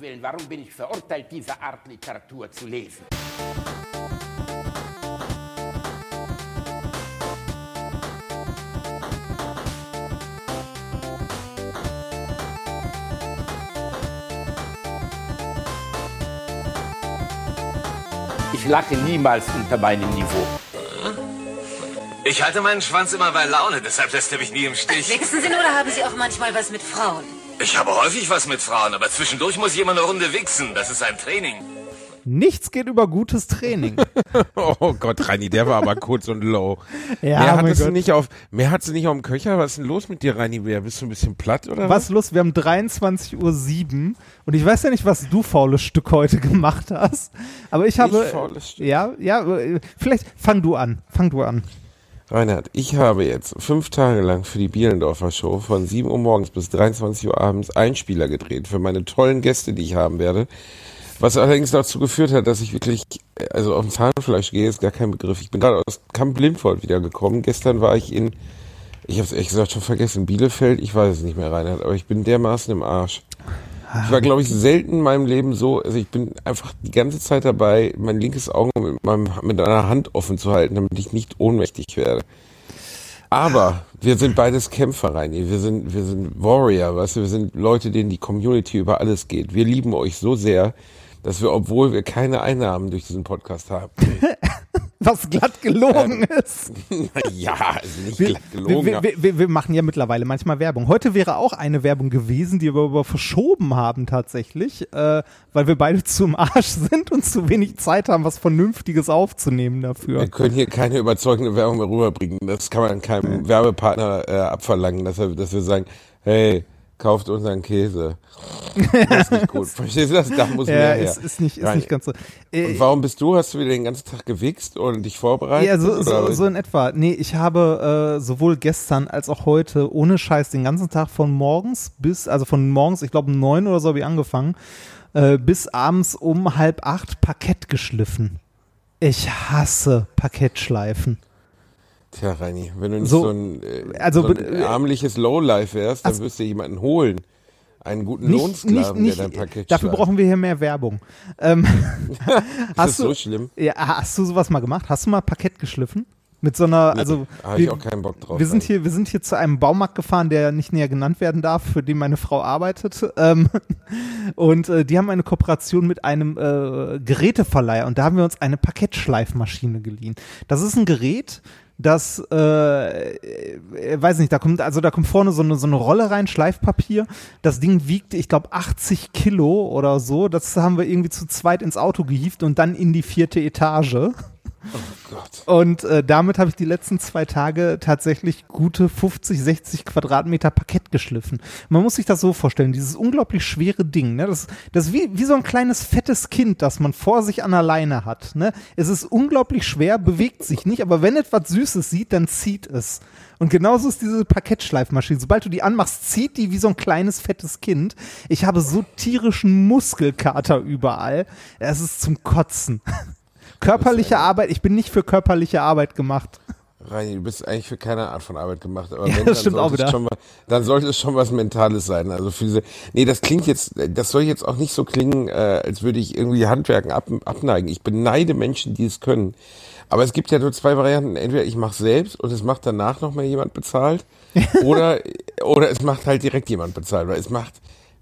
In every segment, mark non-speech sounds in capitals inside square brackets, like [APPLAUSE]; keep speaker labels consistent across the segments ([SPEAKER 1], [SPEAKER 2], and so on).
[SPEAKER 1] Willen, warum bin ich verurteilt, diese Art Literatur zu lesen? Ich lache niemals unter meinem Niveau.
[SPEAKER 2] Ich halte meinen Schwanz immer bei Laune, deshalb lässt er mich nie im Stich.
[SPEAKER 3] Wichsen Sie nur oder haben Sie auch manchmal was mit Frauen?
[SPEAKER 2] Ich habe häufig was mit Frauen, aber zwischendurch muss jemand eine Runde wichsen. Das ist ein Training.
[SPEAKER 4] Nichts geht über gutes Training. [LAUGHS]
[SPEAKER 5] oh Gott, Reini, der war aber kurz und low. [LAUGHS]
[SPEAKER 4] Ja,
[SPEAKER 5] mehr hattest du nicht auf, mehr hattest du nicht auf dem Köcher? Was ist denn los mit dir, Reini? Wer, bist du ein bisschen platt oder
[SPEAKER 4] Was ist los? Wir haben 23.07 Uhr und ich weiß ja nicht, was du faules Stück heute [LAUGHS] gemacht hast, aber ich habe.
[SPEAKER 5] faules Stück?
[SPEAKER 4] Ja, ja, äh, vielleicht fang du an. Fang du an.
[SPEAKER 5] Reinhard, ich habe jetzt fünf Tage lang für die Bielendorfer Show von 7 Uhr morgens bis 23 Uhr abends Einspieler gedreht für meine tollen Gäste, die ich haben werde. Was allerdings dazu geführt hat, dass ich wirklich, also auf dem Zahnfleisch gehe, ist gar kein Begriff. Ich bin gerade aus Kamp Lindford wiedergekommen. Gestern war ich in, ich habe es ehrlich gesagt schon vergessen, Bielefeld, ich weiß es nicht mehr, Reinhard, aber ich bin dermaßen im Arsch. Ich war, glaube ich, selten in meinem Leben so, also ich bin einfach die ganze Zeit dabei, mein linkes Auge mit, meinem, mit einer Hand offen zu halten, damit ich nicht ohnmächtig werde. Aber wir sind beides Kämpfer, Reini. Wir sind, wir sind Warrior, weißt du, wir sind Leute, denen die Community über alles geht. Wir lieben euch so sehr, dass wir, obwohl wir keine Einnahmen durch diesen Podcast haben, [LAUGHS]
[SPEAKER 4] Was glatt gelogen ist. [LAUGHS]
[SPEAKER 5] ja, also nicht
[SPEAKER 4] Wir,
[SPEAKER 5] glatt gelogen.
[SPEAKER 4] wir, wir, wir, wir machen ja mittlerweile manchmal Werbung. Heute wäre auch eine Werbung gewesen, die wir aber verschoben haben tatsächlich, äh, weil wir beide zum Arsch sind und zu wenig Zeit haben, was Vernünftiges aufzunehmen dafür.
[SPEAKER 5] Wir können hier keine überzeugende Werbung mehr rüberbringen. Das kann man keinem Werbepartner äh, abverlangen, dass, er, dass wir sagen, hey, kauft unseren Käse. [LAUGHS] Das ist nicht gut. Verstehst du das? Da muss
[SPEAKER 4] Ja,
[SPEAKER 5] mehr her.
[SPEAKER 4] ist, ist, nicht, ist nicht ganz so. Äh,
[SPEAKER 5] Und warum bist du? Hast du wieder den ganzen Tag gewichst und dich vorbereitet?
[SPEAKER 4] Ja, so, so, so in etwa. Nee, ich habe äh, sowohl gestern als auch heute ohne Scheiß den ganzen Tag von morgens bis, also von morgens, ich glaube um neun oder so habe ich angefangen, äh, bis abends um halb acht Parkett geschliffen. Ich hasse Parkettschleifen.
[SPEAKER 5] Tja, Reini, wenn du nicht
[SPEAKER 4] So,
[SPEAKER 5] so, ein, äh,
[SPEAKER 4] also
[SPEAKER 5] so ein
[SPEAKER 4] äh,
[SPEAKER 5] ärmliches Lowlife wärst, dann
[SPEAKER 4] Also-
[SPEAKER 5] wirst du jemanden holen. Einen guten
[SPEAKER 4] Nicht,
[SPEAKER 5] Lohnsklaven,
[SPEAKER 4] nicht,
[SPEAKER 5] der dein
[SPEAKER 4] nicht,
[SPEAKER 5] Paket
[SPEAKER 4] dafür
[SPEAKER 5] schleift.
[SPEAKER 4] brauchen wir hier mehr Werbung. Ähm, [LAUGHS] [LAUGHS]
[SPEAKER 5] Ist das
[SPEAKER 4] du,
[SPEAKER 5] so schlimm?
[SPEAKER 4] Ja, hast du sowas mal gemacht? Hast du mal Parkett geschliffen? Mit so einer, also
[SPEAKER 5] Da habe ich auch keinen Bock drauf.
[SPEAKER 4] Wir sind hier, wir sind hier zu einem Baumarkt gefahren, der nicht näher genannt werden darf, für den meine Frau arbeitet. Ähm, [LAUGHS] und äh, die haben eine Kooperation mit einem äh, Geräteverleiher und da haben wir uns eine Parkettschleifmaschine geliehen. Das ist ein Gerät, das, äh, äh, weiß nicht, da kommt, also da kommt vorne so eine, so eine Rolle rein, Schleifpapier. Das Ding wiegt, ich glaube, 80 Kilo oder so. Das haben wir irgendwie zu zweit ins Auto gehievt und dann in die vierte Etage.
[SPEAKER 5] Gott.
[SPEAKER 4] Und äh, damit habe ich die letzten zwei Tage tatsächlich gute 50, 60 Quadratmeter Parkett geschliffen. Man muss sich das so vorstellen, dieses unglaublich schwere Ding, ne? das, das ist wie, wie so ein kleines fettes Kind, das man vor sich an der Leine hat. Ne? Es ist unglaublich schwer, bewegt sich nicht, aber wenn etwas Süßes sieht, dann zieht es. Und genauso ist diese Parkettschleifmaschine. Sobald du die anmachst, zieht die wie so ein kleines fettes Kind. Ich habe so tierischen Muskelkater überall. Es ist zum Kotzen. [LAUGHS] Körperliche Arbeit, ich bin nicht für körperliche Arbeit gemacht.
[SPEAKER 5] Reini, du bist eigentlich für keine Art von Arbeit gemacht. Aber
[SPEAKER 4] Ja,
[SPEAKER 5] wenn,
[SPEAKER 4] das
[SPEAKER 5] dann
[SPEAKER 4] stimmt auch
[SPEAKER 5] sollte es
[SPEAKER 4] wieder.
[SPEAKER 5] Schon mal, dann sollte es schon was Mentales sein. Also für diese, nee, das klingt jetzt, das soll jetzt auch nicht so klingen, äh, als würde ich irgendwie Handwerken ab, abneigen. Ich beneide Menschen, die es können. Aber es gibt ja nur zwei Varianten. Entweder ich mache selbst und es macht danach noch mal jemand bezahlt. [LAUGHS] oder, oder es macht halt direkt jemand bezahlt. Weil es macht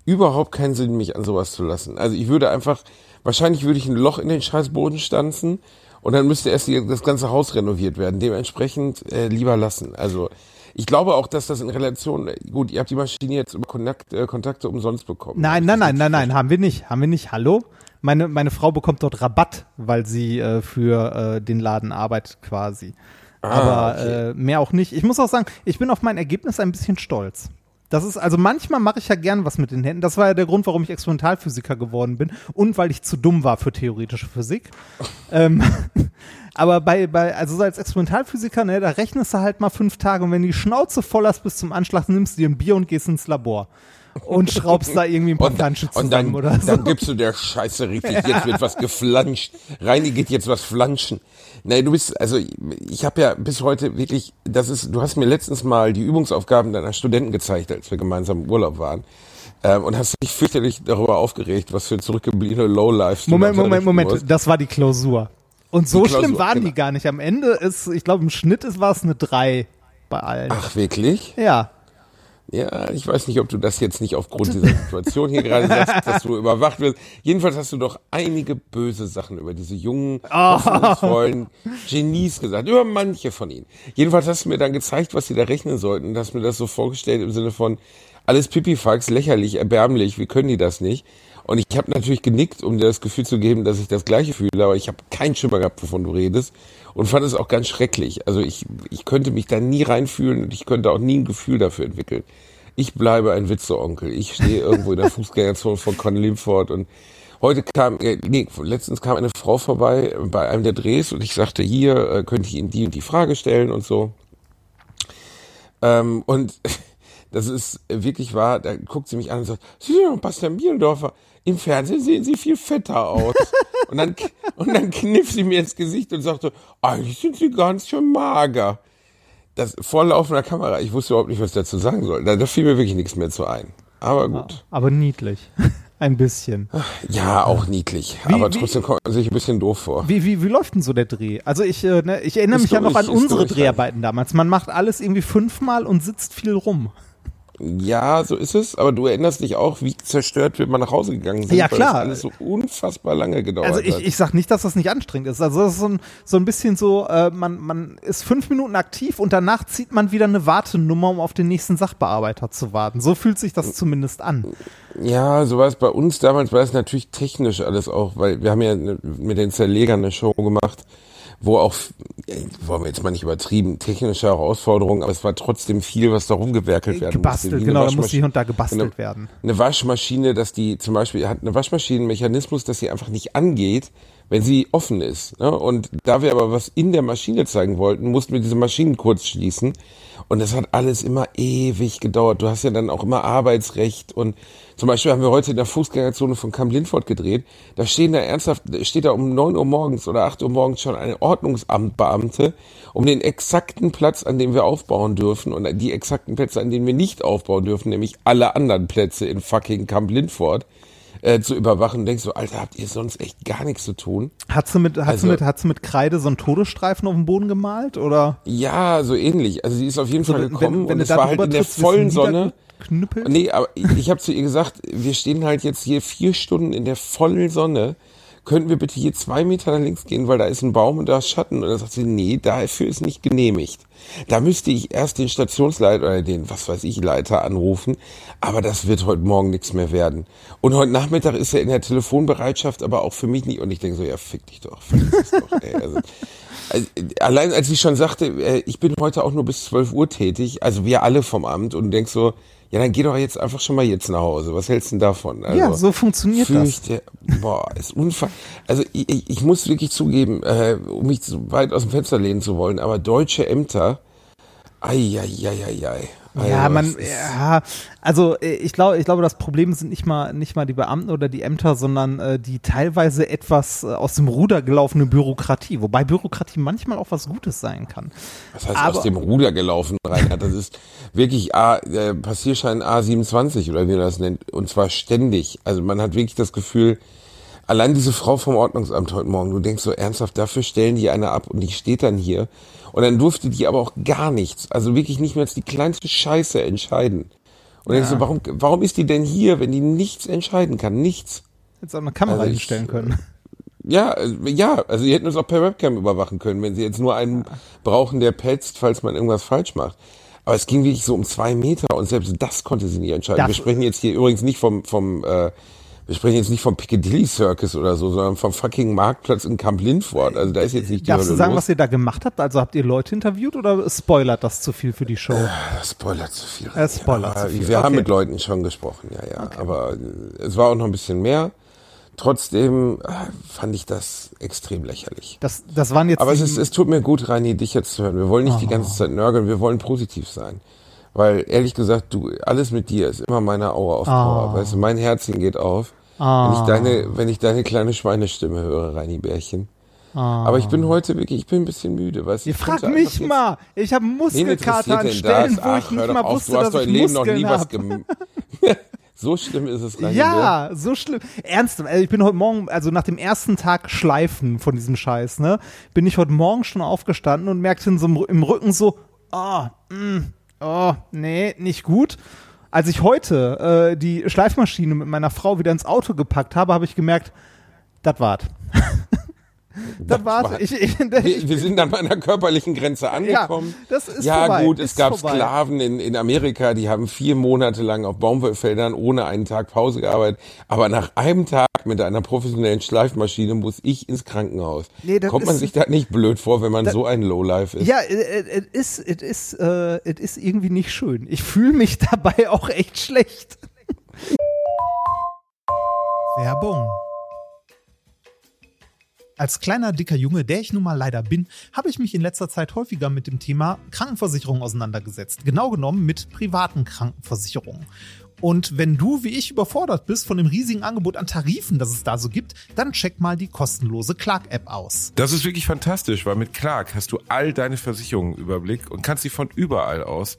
[SPEAKER 5] überhaupt keinen Sinn, mich an sowas zu lassen. Also ich würde einfach, wahrscheinlich würde ich ein Loch in den scheiß Boden stanzen und dann müsste erst das ganze Haus renoviert werden. Dementsprechend äh, lieber lassen. Also ich glaube auch, dass das in Relation, gut, ihr habt die Maschine jetzt über Kontakt, äh, Kontakte umsonst bekommen.
[SPEAKER 4] Nein, nein, nein, nein, nein, haben wir nicht. Haben wir nicht. Hallo? Meine, meine Frau bekommt dort Rabatt, weil sie äh, für äh, den Laden arbeitet quasi. Aber
[SPEAKER 5] Ah, okay.
[SPEAKER 4] äh, mehr auch nicht. Ich muss auch sagen, ich bin auf mein Ergebnis ein bisschen stolz. Das ist, also manchmal mache ich ja gern was mit den Händen. Das war ja der Grund, warum ich Experimentalphysiker geworden bin und weil ich zu dumm war für theoretische Physik. [LAUGHS] ähm, [LAUGHS] aber bei, bei, also so als Experimentalphysiker, ne, da rechnest du halt mal fünf Tage und wenn du die Schnauze voll hast bis zum Anschlag, nimmst du dir ein Bier und gehst ins Labor und schraubst da irgendwie ein paar
[SPEAKER 5] Und,
[SPEAKER 4] Flansche zusammen
[SPEAKER 5] und dann,
[SPEAKER 4] oder so.
[SPEAKER 5] dann gibst du der Scheiße richtig. Jetzt wird was geflanscht. Reini geht jetzt was flanschen. Nein, du bist, also ich habe ja bis heute wirklich, das ist, du hast mir letztens mal die Übungsaufgaben deiner Studenten gezeigt, als wir gemeinsam im Urlaub waren. Ähm, und hast dich fürchterlich darüber aufgeregt, was für zurückgebliebene Lowlifes du
[SPEAKER 4] Moment, Moment, Moment.
[SPEAKER 5] musst.
[SPEAKER 4] Das war die Klausur. Und so
[SPEAKER 5] Klausur,
[SPEAKER 4] schlimm waren
[SPEAKER 5] genau.
[SPEAKER 4] die gar nicht. Am Ende ist, ich glaube, im Schnitt ist, war es eine 3 bei allen.
[SPEAKER 5] Ach, wirklich?
[SPEAKER 4] Ja.
[SPEAKER 5] Ja, ich weiß nicht, ob du das jetzt nicht aufgrund dieser Situation hier gerade sagst, [LAUGHS] dass du überwacht wirst. Jedenfalls hast du doch einige böse Sachen über diese jungen, [LAUGHS] hoffnungsvollen Genies gesagt, über manche von ihnen. Jedenfalls hast du mir dann gezeigt, was sie da rechnen sollten, und hast mir das so vorgestellt im Sinne von, alles Pipifax, lächerlich, erbärmlich, wie können die das nicht? Und ich habe natürlich genickt, um dir das Gefühl zu geben, dass ich das Gleiche fühle, aber ich habe keinen Schimmer gehabt, wovon du redest und fand es auch ganz schrecklich. Also ich, ich könnte mich da nie reinfühlen und ich könnte auch nie ein Gefühl dafür entwickeln. Ich bleibe ein Witzeonkel. Ich stehe irgendwo in der [LAUGHS] Fußgängerzone von Con Limford und heute kam, äh, nee, letztens kam eine Frau vorbei bei einem der Drehs und ich sagte, hier äh, könnte ich Ihnen die und die Frage stellen und so. Ähm, und das ist wirklich wahr, da guckt sie mich an und sagt, Sie sind doch Bastian Bielendorfer. Im Fernsehen sehen Sie viel fetter aus. [LAUGHS] und, dann, und dann kniff sie mir ins Gesicht und sagte, eigentlich sind Sie ganz schön mager. Das vor laufender Kamera, ich wusste überhaupt nicht, was ich dazu sagen soll. Da, da fiel mir wirklich nichts mehr zu ein. Aber gut.
[SPEAKER 4] Aber niedlich. [LAUGHS] Ein bisschen.
[SPEAKER 5] Ja, auch niedlich.
[SPEAKER 4] Wie-
[SPEAKER 5] aber
[SPEAKER 4] wie-
[SPEAKER 5] trotzdem kommt man sich ein bisschen doof vor.
[SPEAKER 4] Wie, wie, wie läuft denn so der Dreh? Also ich, äh, ne, ich erinnere mich ja noch an unsere Dreharbeiten damals. Man macht alles irgendwie fünfmal und sitzt viel rum.
[SPEAKER 5] Ja, so ist es. Aber du erinnerst dich auch, wie zerstört wir mal nach Hause gegangen sind.
[SPEAKER 4] Ja,
[SPEAKER 5] weil
[SPEAKER 4] klar.
[SPEAKER 5] das alles so unfassbar lange gedauert
[SPEAKER 4] Also ich,
[SPEAKER 5] hat.
[SPEAKER 4] ich sag nicht, dass das nicht anstrengend ist. Also das ist so ein, so ein bisschen so, äh, man, man ist fünf Minuten aktiv und danach zieht man wieder eine Wartenummer, um auf den nächsten Sachbearbeiter zu warten. So fühlt sich das zumindest an.
[SPEAKER 5] Ja, so war es bei uns damals, war es natürlich technisch alles auch, weil wir haben ja ne- mit den Zerlegern eine Show gemacht, wo auch, äh, wollen wir jetzt mal nicht übertrieben, technische Herausforderungen, aber es war trotzdem viel, was da rumgewerkelt werden
[SPEAKER 4] Gebastelt,
[SPEAKER 5] musste.
[SPEAKER 4] genau, da muss
[SPEAKER 5] Waschmasch-
[SPEAKER 4] hier und da gebastelt
[SPEAKER 5] eine-
[SPEAKER 4] werden.
[SPEAKER 5] Eine Waschmaschine, dass die zum Beispiel hat eine Waschmaschinenmechanismus, dass sie einfach nicht angeht, wenn sie offen ist. Ne? Und da wir aber was in der Maschine zeigen wollten, mussten wir diese Maschinen kurz schließen. Und das hat alles immer ewig gedauert. Du hast ja dann auch immer Arbeitsrecht und zum Beispiel haben wir heute in der Fußgängerzone von Camp Lindford gedreht. Da stehen da ernsthaft, steht da um 9 Uhr morgens oder 8 Uhr morgens schon eine Ordnungsamtbeamte um den exakten Platz, an dem wir aufbauen dürfen und die exakten Plätze, an denen wir nicht aufbauen dürfen, nämlich alle anderen Plätze in fucking Camp Lindford, äh, zu überwachen. Und denkst so, Alter, habt ihr sonst echt gar nichts zu tun?
[SPEAKER 4] Hat sie mit, hat
[SPEAKER 5] Also-
[SPEAKER 4] sie mit, hat sie mit Kreide so einen Todesstreifen auf dem Boden gemalt oder?
[SPEAKER 5] Ja, so ähnlich. Also sie ist auf jeden Fall
[SPEAKER 4] wenn-
[SPEAKER 5] gekommen
[SPEAKER 4] wenn
[SPEAKER 5] und
[SPEAKER 4] du
[SPEAKER 5] es war halt in der
[SPEAKER 4] du
[SPEAKER 5] vollen Sonne.
[SPEAKER 4] niedergeknüppelt?
[SPEAKER 5] Nee, aber ich, ich habe zu ihr gesagt, wir stehen halt jetzt hier vier Stunden in der vollen Sonne. Könnten wir bitte hier zwei Meter nach links gehen, weil da ist ein Baum und da ist Schatten. Und dann sagt sie, nee, dafür ist nicht genehmigt. Da müsste ich erst den Stationsleiter oder den, was weiß ich, Leiter anrufen. Aber das wird heute Morgen nichts mehr werden. Und heute Nachmittag ist er in der Telefonbereitschaft, aber auch für mich nicht. Und ich denke so, ja, fick dich doch, fick dich doch, [LAUGHS] ey. Also, also, allein als ich schon sagte, äh, ich bin heute auch nur bis 12 Uhr tätig, also wir alle vom Amt und denkst so, ja, dann geh doch jetzt einfach schon mal jetzt nach Hause. Was hältst du denn davon? Also,
[SPEAKER 4] Ja, so funktioniert das.
[SPEAKER 5] fürchte, Boah, ist unfassbar. Also ich, ich, muss wirklich zugeben, äh, um mich zu weit aus dem Fenster lehnen zu wollen, aber deutsche Ämter, ei, ei, ei, ei.
[SPEAKER 4] Ja,
[SPEAKER 5] Also,
[SPEAKER 4] man,
[SPEAKER 5] es ist-
[SPEAKER 4] ja, also äh, ich glaube, ich glaube, das Problem sind nicht mal nicht mal die Beamten oder die Ämter, sondern äh, die teilweise etwas äh, aus dem Ruder gelaufene Bürokratie, wobei Bürokratie manchmal auch was Gutes sein kann.
[SPEAKER 5] Was heißt
[SPEAKER 4] Aber-
[SPEAKER 5] aus dem Ruder gelaufen, Reinhard? Das ist [LAUGHS] wirklich A, äh, Passierschein A27 oder wie man das nennt. Und zwar ständig. Also man hat wirklich das Gefühl, allein diese Frau vom Ordnungsamt heute Morgen, du denkst so ernsthaft, dafür stellen die eine ab und die steht dann hier. Und dann durfte die aber auch gar nichts, also wirklich nicht mehr als die kleinste Scheiße entscheiden. Und denkst so, warum, warum ist die denn hier, wenn die nichts entscheiden kann? Nichts.
[SPEAKER 4] Jetzt auch eine Kamera
[SPEAKER 5] Also
[SPEAKER 4] hinstellen können.
[SPEAKER 5] Ja, äh, ja, also sie hätten uns auch per Webcam überwachen können, wenn sie jetzt nur einen brauchen, der petzt, falls man irgendwas falsch macht. Aber es ging wirklich so um zwei Meter und selbst das konnte sie nicht entscheiden.
[SPEAKER 4] Darf-
[SPEAKER 5] wir sprechen jetzt hier übrigens nicht vom, vom äh, wir sprechen jetzt nicht vom Piccadilly Circus oder so, sondern vom fucking Marktplatz in Camp Lindford. Also da ist jetzt nicht die
[SPEAKER 4] Darfst du
[SPEAKER 5] Hölle
[SPEAKER 4] sagen,
[SPEAKER 5] los.
[SPEAKER 4] was ihr da gemacht habt? Also habt ihr Leute interviewt oder spoilert das zu viel für die Show?
[SPEAKER 5] Das spoilert zu viel.
[SPEAKER 4] Das spoilert
[SPEAKER 5] Ja,
[SPEAKER 4] zu viel,
[SPEAKER 5] Wir haben
[SPEAKER 4] okay.
[SPEAKER 5] mit Leuten schon gesprochen, ja, ja. Aber äh, es war auch noch ein bisschen mehr. Trotzdem äh, fand ich das extrem lächerlich.
[SPEAKER 4] Das, das waren jetzt
[SPEAKER 5] Aber es, ist, es tut mir gut, Reini, dich jetzt zu hören. Wir wollen nicht die ganze Zeit nörgeln, wir wollen positiv sein. Weil, ehrlich gesagt, du, alles mit dir ist immer meine Aura auf Power. Weißt du, mein Herzchen geht auf, wenn ich deine, wenn ich deine kleine Schweinestimme höre, Reini Bärchen. Aber ich bin heute wirklich, ich bin ein bisschen müde, weißt du. Ich könnte
[SPEAKER 4] mich mal. Ich habe Muskelkater an Stellen,
[SPEAKER 5] das?
[SPEAKER 4] wo ich
[SPEAKER 5] Ach, hör
[SPEAKER 4] nicht mal
[SPEAKER 5] auf,
[SPEAKER 4] wusste,
[SPEAKER 5] du hast
[SPEAKER 4] dass ich
[SPEAKER 5] im Leben noch nie
[SPEAKER 4] Muskeln
[SPEAKER 5] was
[SPEAKER 4] habe. [LAUGHS] [LAUGHS]
[SPEAKER 5] So schlimm ist es gar.
[SPEAKER 4] Ja, so schlimm. Ernst, also ich bin heute Morgen, also nach dem ersten Tag Schleifen von diesem Scheiß, ne, bin ich heute Morgen schon aufgestanden und merkte in so im, im Rücken so, oh, mm, oh, nee, nicht gut. Als ich heute äh, die Schleifmaschine mit meiner Frau wieder ins Auto gepackt habe, habe ich gemerkt, das war's. [LAUGHS] das war's. Ich, ich,
[SPEAKER 5] Wir, wir sind an einer körperlichen Grenze angekommen.
[SPEAKER 4] das ist
[SPEAKER 5] ja
[SPEAKER 4] vorbei,
[SPEAKER 5] gut, es
[SPEAKER 4] ist
[SPEAKER 5] gab
[SPEAKER 4] vorbei.
[SPEAKER 5] Sklaven in, in Amerika, die haben vier Monate lang auf Baumwollfeldern ohne einen Tag Pause gearbeitet. Aber nach einem Tag mit einer professionellen Schleifmaschine muss ich ins Krankenhaus.
[SPEAKER 4] Nee, das
[SPEAKER 5] Kommt man
[SPEAKER 4] ist-
[SPEAKER 5] sich da nicht blöd vor, wenn man so ein Lowlife ist?
[SPEAKER 4] Ja, es ist, es ist, äh, es ist irgendwie nicht schön. Ich fühle mich [LAUGHS] dabei auch echt schlecht. Werbung. Als kleiner, dicker Junge, der ich nun mal leider bin, habe ich mich in letzter Zeit häufiger mit dem Thema Krankenversicherung auseinandergesetzt. Genau genommen mit privaten Krankenversicherungen. Und wenn du wie ich überfordert bist von dem riesigen Angebot an Tarifen, das es da so gibt, dann check mal die kostenlose Clark-App aus.
[SPEAKER 6] Das ist wirklich fantastisch, weil mit Clark hast du all deine Versicherungen im Überblick und kannst sie von überall aus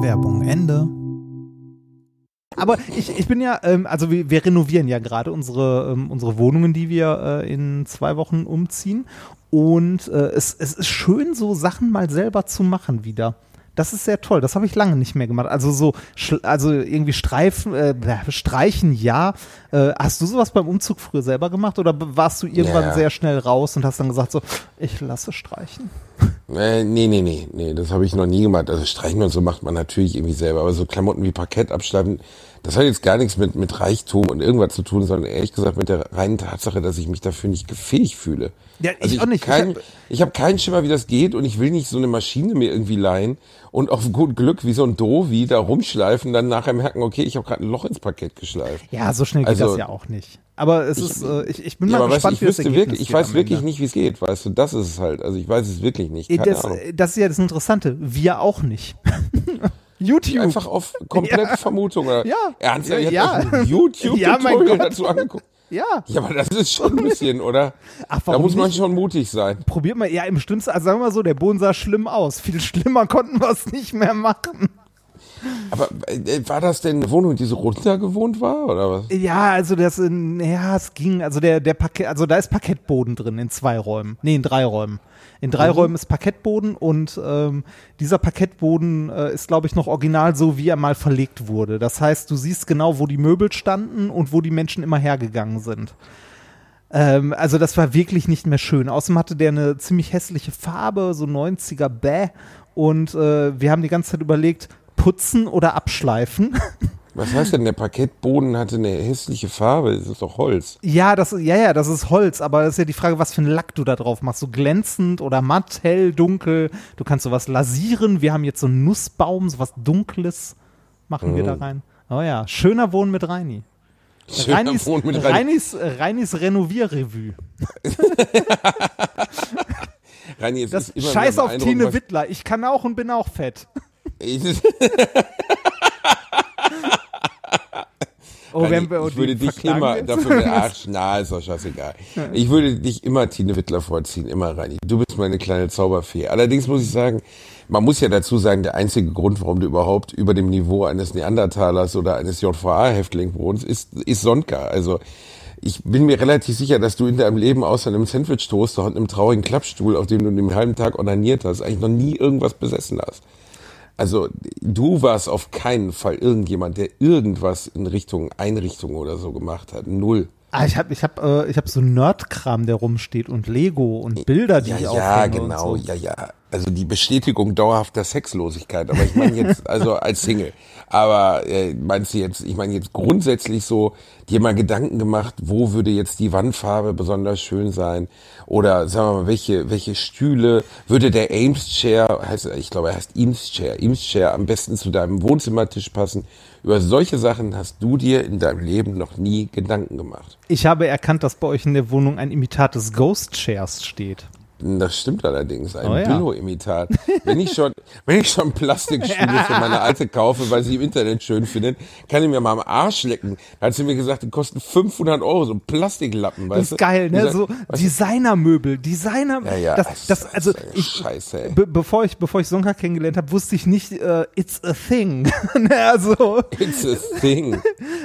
[SPEAKER 4] Werbung Ende. Aber ich, ich bin ja, ähm, also wir, wir renovieren ja gerade unsere, ähm, unsere Wohnungen, die wir äh, in zwei Wochen umziehen. Und äh, es, es ist schön, so Sachen mal selber zu machen wieder. Das ist sehr toll. Das habe ich lange nicht mehr gemacht. Also so, also irgendwie Streifen, äh, streichen, ja. Äh, hast du sowas beim Umzug früher selber gemacht oder warst du irgendwann
[SPEAKER 5] Ja.
[SPEAKER 4] sehr schnell raus und hast dann gesagt so, ich lasse streichen?
[SPEAKER 5] Äh, nee, nee, nee, nee, das habe ich noch nie gemacht. Also streichen und so macht man natürlich irgendwie selber, aber so Klamotten wie Parkett abschleifen, das hat jetzt gar nichts mit, mit Reichtum und irgendwas zu tun, sondern ehrlich gesagt mit der reinen Tatsache, dass ich mich dafür nicht fähig fühle.
[SPEAKER 4] Ja,
[SPEAKER 5] also
[SPEAKER 4] ich auch nicht. Ich
[SPEAKER 5] Kein,
[SPEAKER 4] hab-
[SPEAKER 5] ich habe keinen Schimmer, wie das geht und ich will nicht so eine Maschine mir irgendwie leihen und auf gut Glück wie so ein Dovi da rumschleifen, dann nachher merken, okay, ich habe gerade ein Loch ins Parkett geschleift.
[SPEAKER 4] Ja, so schnell geht
[SPEAKER 5] Also-
[SPEAKER 4] das ja auch nicht. Aber es ist, äh, ich, ich bin
[SPEAKER 5] Ja,
[SPEAKER 4] mal
[SPEAKER 5] aber weißt
[SPEAKER 4] gespannt,
[SPEAKER 5] ich
[SPEAKER 4] wie das Ergebnis
[SPEAKER 5] wirklich, ich weiß wirklich nicht, wie es geht, weißt du, das ist es halt. Also ich weiß es wirklich nicht. Keine
[SPEAKER 4] Das,
[SPEAKER 5] Ahnung.
[SPEAKER 4] das ist ja das Interessante. Wir auch nicht. [LAUGHS] YouTube.
[SPEAKER 5] Einfach auf komplette [LAUGHS]
[SPEAKER 4] Ja.
[SPEAKER 5] Vermutung. Oder
[SPEAKER 4] Ja.
[SPEAKER 5] Ernsthaft,
[SPEAKER 4] Ja. [LAUGHS]
[SPEAKER 5] YouTube-Tutorial dazu angeguckt.
[SPEAKER 4] ja.
[SPEAKER 5] Ja, aber das ist schon ein bisschen, oder?
[SPEAKER 4] Ach,
[SPEAKER 5] da
[SPEAKER 4] warum
[SPEAKER 5] muss man
[SPEAKER 4] nicht?
[SPEAKER 5] schon mutig sein.
[SPEAKER 4] Probiert mal, ja, im schlimmsten, also sagen wir mal so, der Boden sah schlimm aus. Viel schlimmer konnten wir es nicht mehr machen.
[SPEAKER 5] Aber äh, war das denn eine Wohnung, die so runtergewohnt war, oder was?
[SPEAKER 4] Ja, also das, in, ja, es ging, also der, der Parkett, also da ist Parkettboden drin in zwei Räumen. Nee, in drei Räumen. In drei Räumen ist Parkettboden und ähm, dieser Parkettboden äh, ist, glaube ich, noch original so, wie er mal verlegt wurde. Das heißt, du siehst genau, wo die Möbel standen und wo die Menschen immer hergegangen sind. Ähm, also das war wirklich nicht mehr schön. Außerdem hatte der eine ziemlich hässliche Farbe, so 90er Bäh. Und äh, wir haben die ganze Zeit überlegt, putzen oder abschleifen. [LAUGHS]
[SPEAKER 5] Was heißt denn, der Parkettboden hatte eine hässliche Farbe? Das ist doch Holz.
[SPEAKER 4] Ja, das, ja, ja, das ist Holz, aber das ist ja die Frage, was für einen Lack du da drauf machst. So glänzend oder matt, hell, dunkel. Du kannst sowas lasieren. Wir haben jetzt so einen Nussbaum, sowas Dunkles machen wir da rein. Oh ja, schöner Wohnen mit Reini.
[SPEAKER 5] Schöner
[SPEAKER 4] Reinis,
[SPEAKER 5] Wohn mit rein.
[SPEAKER 4] Reinis, Reinis Renovierrevue. [LAUGHS]
[SPEAKER 5] Reini, es
[SPEAKER 4] Das
[SPEAKER 5] ist immer
[SPEAKER 4] Scheiß auf Tine Wittler. Ich kann auch und bin auch fett. [LAUGHS]
[SPEAKER 5] Ich,
[SPEAKER 4] Oh, wir
[SPEAKER 5] ich würde dich immer
[SPEAKER 4] jetzt?
[SPEAKER 5] dafür, [LAUGHS] ach, na, ist doch scheißegal. Ich würde dich immer Tine Wittler vorziehen, immer Reini. Du bist meine kleine Zauberfee. Allerdings muss ich sagen, man muss ja dazu sagen, der einzige Grund, warum du überhaupt über dem Niveau eines Neandertalers oder eines JVA-Häftlings wohnst, ist, ist Sonka. Also, ich bin mir relativ sicher, dass du in deinem Leben außer einem Sandwich-Toaster und einem traurigen Klappstuhl, auf dem du den halben Tag onaniert hast, eigentlich noch nie irgendwas besessen hast. Also du warst auf keinen Fall irgendjemand, der irgendwas in Richtung Einrichtung oder so gemacht hat. Null.
[SPEAKER 4] Ah, ich habe ich hab, äh, ich hab so Nerdkram, der rumsteht und Lego und Bilder, die
[SPEAKER 5] ja,
[SPEAKER 4] ich
[SPEAKER 5] ja,
[SPEAKER 4] aufhänge
[SPEAKER 5] genau,
[SPEAKER 4] und so.
[SPEAKER 5] ja, ja. Also die Bestätigung dauerhafter Sexlosigkeit. Aber ich meine jetzt, [LAUGHS] also als Single. Aber äh, meinst du jetzt, ich meine jetzt grundsätzlich so, dir mal Gedanken gemacht, wo würde jetzt die Wandfarbe besonders schön sein? Oder sagen wir mal, welche, welche Stühle würde der Ames Chair, heißt, ich glaube, er heißt Eames Chair, Eames Chair am besten zu deinem Wohnzimmertisch passen? Über solche Sachen hast du dir in deinem Leben noch nie Gedanken gemacht.
[SPEAKER 4] Ich habe erkannt, dass bei euch in der Wohnung ein Imitat des Ghost Chairs steht.
[SPEAKER 5] Das stimmt allerdings, ein
[SPEAKER 4] Oh ja.
[SPEAKER 5] Billo-Imitat. Wenn ich schon, wenn ich schon Plastikstühle für meine Alte kaufe, weil sie im Internet schön findet, kann ich mir mal am Arsch lecken. Da hat sie mir gesagt, die kosten 500 Euro, so Plastiklappen, weißt
[SPEAKER 4] Das
[SPEAKER 5] du?
[SPEAKER 4] ist geil, ne?
[SPEAKER 5] Dieser-
[SPEAKER 4] So Designermöbel, Designer.
[SPEAKER 5] Ja, ja,
[SPEAKER 4] das,
[SPEAKER 5] das
[SPEAKER 4] also ich,
[SPEAKER 5] Scheiße, ey.
[SPEAKER 4] be bevor ich, bevor ich Sonka kennengelernt habe, wusste ich nicht, äh, it's a thing. [LAUGHS] Ne, also?
[SPEAKER 5] It's a thing.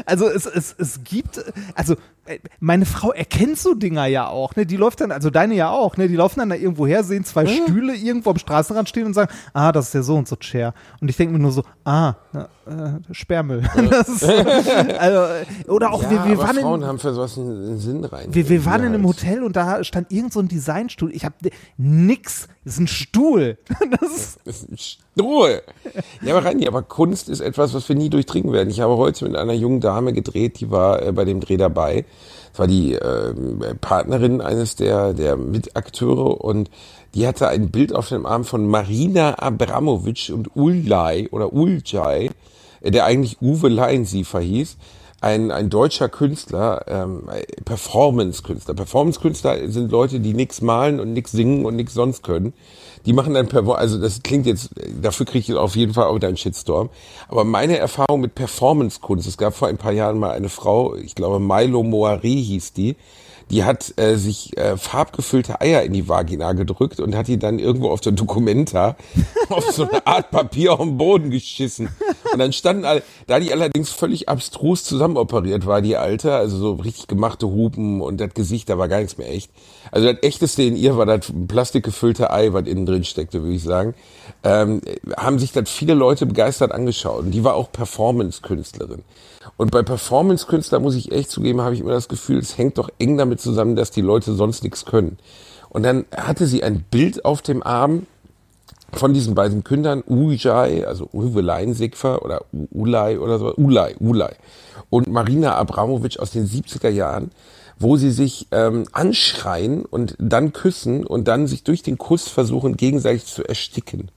[SPEAKER 4] also es, es, es gibt, also äh, meine Frau erkennt so Dinger ja auch, ne? Die läuft dann, also deine ja auch, ne? Die laufen da irgendwo her, sehen zwei Stühle irgendwo am Straßenrand stehen und sagen, ah, das ist der so und so Chair. Und ich denke mir nur so, ah, na, äh, Sperrmüll. [LAUGHS] das ist, so, also, äh, oder auch
[SPEAKER 5] ja,
[SPEAKER 4] wir, wir waren
[SPEAKER 5] Frauen
[SPEAKER 4] in,
[SPEAKER 5] haben für sowas einen, Sinn rein.
[SPEAKER 4] wir, wir waren in einem. Hotel und da stand irgend so ein Designstuhl. Ich habe nix, das ist ein Stuhl. [LAUGHS] Das ist,
[SPEAKER 5] Das ist ein Stuhl. Ja, aber Rani, aber Kunst ist etwas, was wir nie durchdringen werden. Ich habe heute mit einer jungen Dame gedreht, die war äh, bei dem Dreh dabei. Das war die äh, Partnerin eines der, der Mitakteure und die hatte ein Bild auf dem Arm von Marina Abramovic und Ulay oder Uljai, äh, der eigentlich Uwe Leinsiefer hieß. Ein, ein deutscher Künstler, ähm, Performance-Künstler. Performance-Künstler sind Leute, die nichts malen und nichts singen und nichts sonst können. Die machen dann per, also das klingt jetzt, dafür kriege ich auf jeden Fall auch wieder einen Shitstorm. Aber meine Erfahrung mit Performance-Kunst, es gab vor ein paar Jahren mal eine Frau, ich glaube Milo Moari hieß die, die hat äh, sich äh, farbgefüllte Eier in die Vagina gedrückt und hat die dann irgendwo auf der Documenta [LAUGHS] auf so eine Art Papier auf den Boden geschissen. Und dann standen alle, da die allerdings völlig abstrus zusammenoperiert war, die Alte, also so richtig gemachte Hupen und das Gesicht, da war gar nichts mehr echt. Also das Echteste in ihr war das plastikgefüllte Ei, was innen drin steckte, würde ich sagen. Ähm, haben sich das viele Leute begeistert angeschaut. Und die war auch Performance-Künstlerin. Und bei Performance-Künstler muss ich echt zugeben, habe ich immer das Gefühl, es hängt doch eng damit zusammen, dass die Leute sonst nichts können. Und dann hatte sie ein Bild auf dem Arm von diesen beiden Kündern, Ujai, also Uwe Leinsigfer oder Ulay oder so, Ulay, Ulay und Marina Abramovic aus den 70er Jahren, wo sie sich ähm, anschreien und dann küssen und dann sich durch den Kuss versuchen, gegenseitig zu ersticken.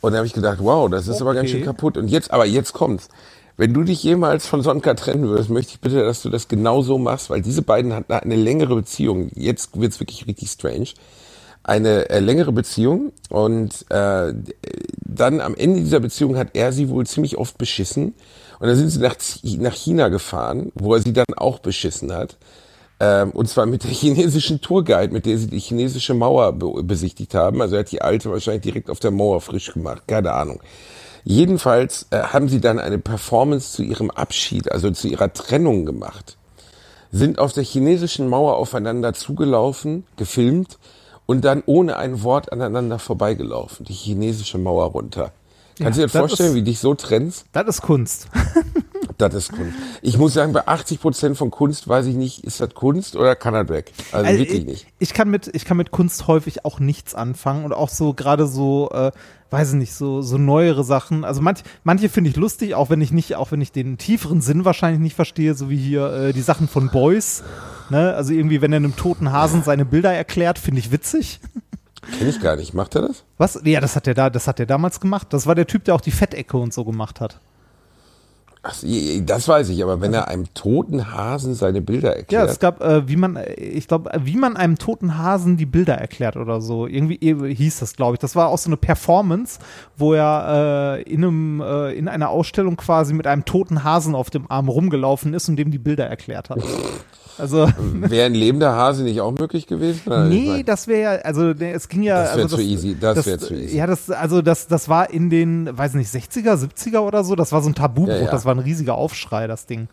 [SPEAKER 5] Und da habe ich gedacht, wow, das ist aber ganz schön
[SPEAKER 4] Okay.
[SPEAKER 5] kaputt. Und jetzt, aber jetzt kommt's. Wenn du dich jemals von Sonka trennen würdest, möchte ich bitte, dass du das genau so machst, weil diese beiden hatten eine längere Beziehung. Jetzt wird's wirklich richtig strange. Eine äh, längere Beziehung und äh, dann am Ende dieser Beziehung hat er sie wohl ziemlich oft beschissen. Und dann sind sie nach, nach China gefahren, wo er sie dann auch beschissen hat. Ähm, und zwar mit der [LAUGHS] chinesischen Tourguide, mit der sie die chinesische Mauer be besichtigt haben. Also er hat die alte wahrscheinlich direkt auf der Mauer frisch gemacht, keine Ahnung. Jedenfalls äh, haben sie dann eine Performance zu ihrem Abschied, also zu ihrer Trennung gemacht. Sind auf der chinesischen Mauer aufeinander zugelaufen, gefilmt und dann ohne ein Wort aneinander vorbeigelaufen, die chinesische Mauer runter. Kannst
[SPEAKER 4] Ja,
[SPEAKER 5] du dir vorstellen,
[SPEAKER 4] ist-
[SPEAKER 5] wie dich so trennst?
[SPEAKER 4] das ist Kunst. [LAUGHS]
[SPEAKER 5] Das ist Kunst. Ich muss sagen, bei 80 Prozent von Kunst weiß ich nicht, ist das Kunst oder kann das weg? Also
[SPEAKER 4] Also
[SPEAKER 5] wirklich
[SPEAKER 4] ich,
[SPEAKER 5] nicht.
[SPEAKER 4] Ich kann mit, ich kann mit Kunst häufig auch nichts anfangen und auch so gerade so, äh, weiß ich nicht, so, so neuere Sachen. Also manch, manche finde ich lustig, auch wenn ich nicht, auch wenn ich den tieferen Sinn wahrscheinlich nicht verstehe, so wie hier äh, die Sachen von Boys. Ne? Also irgendwie, wenn er einem toten Hasen seine Bilder erklärt, finde ich witzig.
[SPEAKER 5] Kenn ich gar nicht. Macht er das?
[SPEAKER 4] Was? Ja, das hat er da, das hat er damals gemacht. Das war der Typ, der auch die Fettecke und so gemacht hat.
[SPEAKER 5] Ach, das weiß ich, aber wenn er einem toten Hasen seine Bilder
[SPEAKER 4] Ja,
[SPEAKER 5] erklärt.
[SPEAKER 4] es gab, äh, wie man, äh, ich glaube, wie man einem toten Hasen die Bilder erklärt oder so. Irgendwie äh, hieß das, glaube ich. Das war auch so eine Performance, wo er äh, in, einem, äh, in einer Ausstellung quasi mit einem toten Hasen auf dem Arm rumgelaufen ist und dem die Bilder erklärt hat. [LAUGHS] Also, [LAUGHS]
[SPEAKER 5] Wäre ein lebender Hase nicht auch möglich gewesen? Oder? Ich
[SPEAKER 4] nee,
[SPEAKER 5] mein,
[SPEAKER 4] das wäre ja, also es ging ja.
[SPEAKER 5] Das wär
[SPEAKER 4] also
[SPEAKER 5] zu easy, das wär zu easy.
[SPEAKER 4] Ja, das, also das, das war in den, weiß nicht, 60er, 70er oder so, das war so ein Tabubruch,
[SPEAKER 5] Ja, ja.
[SPEAKER 4] das war ein riesiger Aufschrei, das Ding.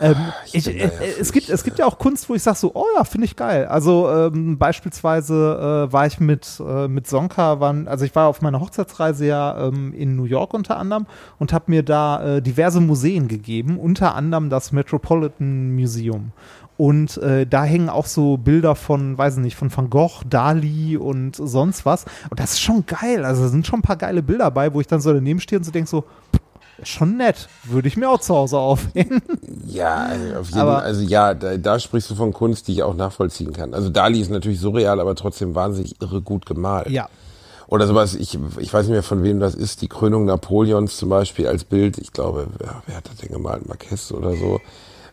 [SPEAKER 4] Ähm,
[SPEAKER 5] ich
[SPEAKER 4] ich,
[SPEAKER 5] bin
[SPEAKER 4] äh,
[SPEAKER 5] ja
[SPEAKER 4] es, gibt, es gibt ja auch Kunst, wo ich sage so, oh ja, finde ich geil. Also ähm, beispielsweise äh, war ich mit, äh, mit Sonka, waren, also ich war auf meiner Hochzeitsreise ja ähm, in New York unter anderem und habe mir da äh, diverse Museen gegeben, unter anderem das Metropolitan Museum. Und äh, da hängen auch so Bilder von, weiß ich nicht, von Van Gogh, Dali und sonst was. Und das ist schon geil. Also da sind schon ein paar geile Bilder bei, wo ich dann so daneben stehe und so denke so, schon nett. Würde ich mir auch zu Hause aufhängen.
[SPEAKER 5] Ja, also auf jeden
[SPEAKER 4] Aber-
[SPEAKER 5] also ja, da, da sprichst du von Kunst, die ich auch nachvollziehen kann. Also Dali ist natürlich surreal, aber trotzdem wahnsinnig irre gut gemalt.
[SPEAKER 4] ja.
[SPEAKER 5] Oder sowas, ich, ich weiß nicht mehr von wem das ist, die Krönung Napoleons zum Beispiel als Bild, ich glaube, wer, wer hat das denn gemalt? Marquez oder so.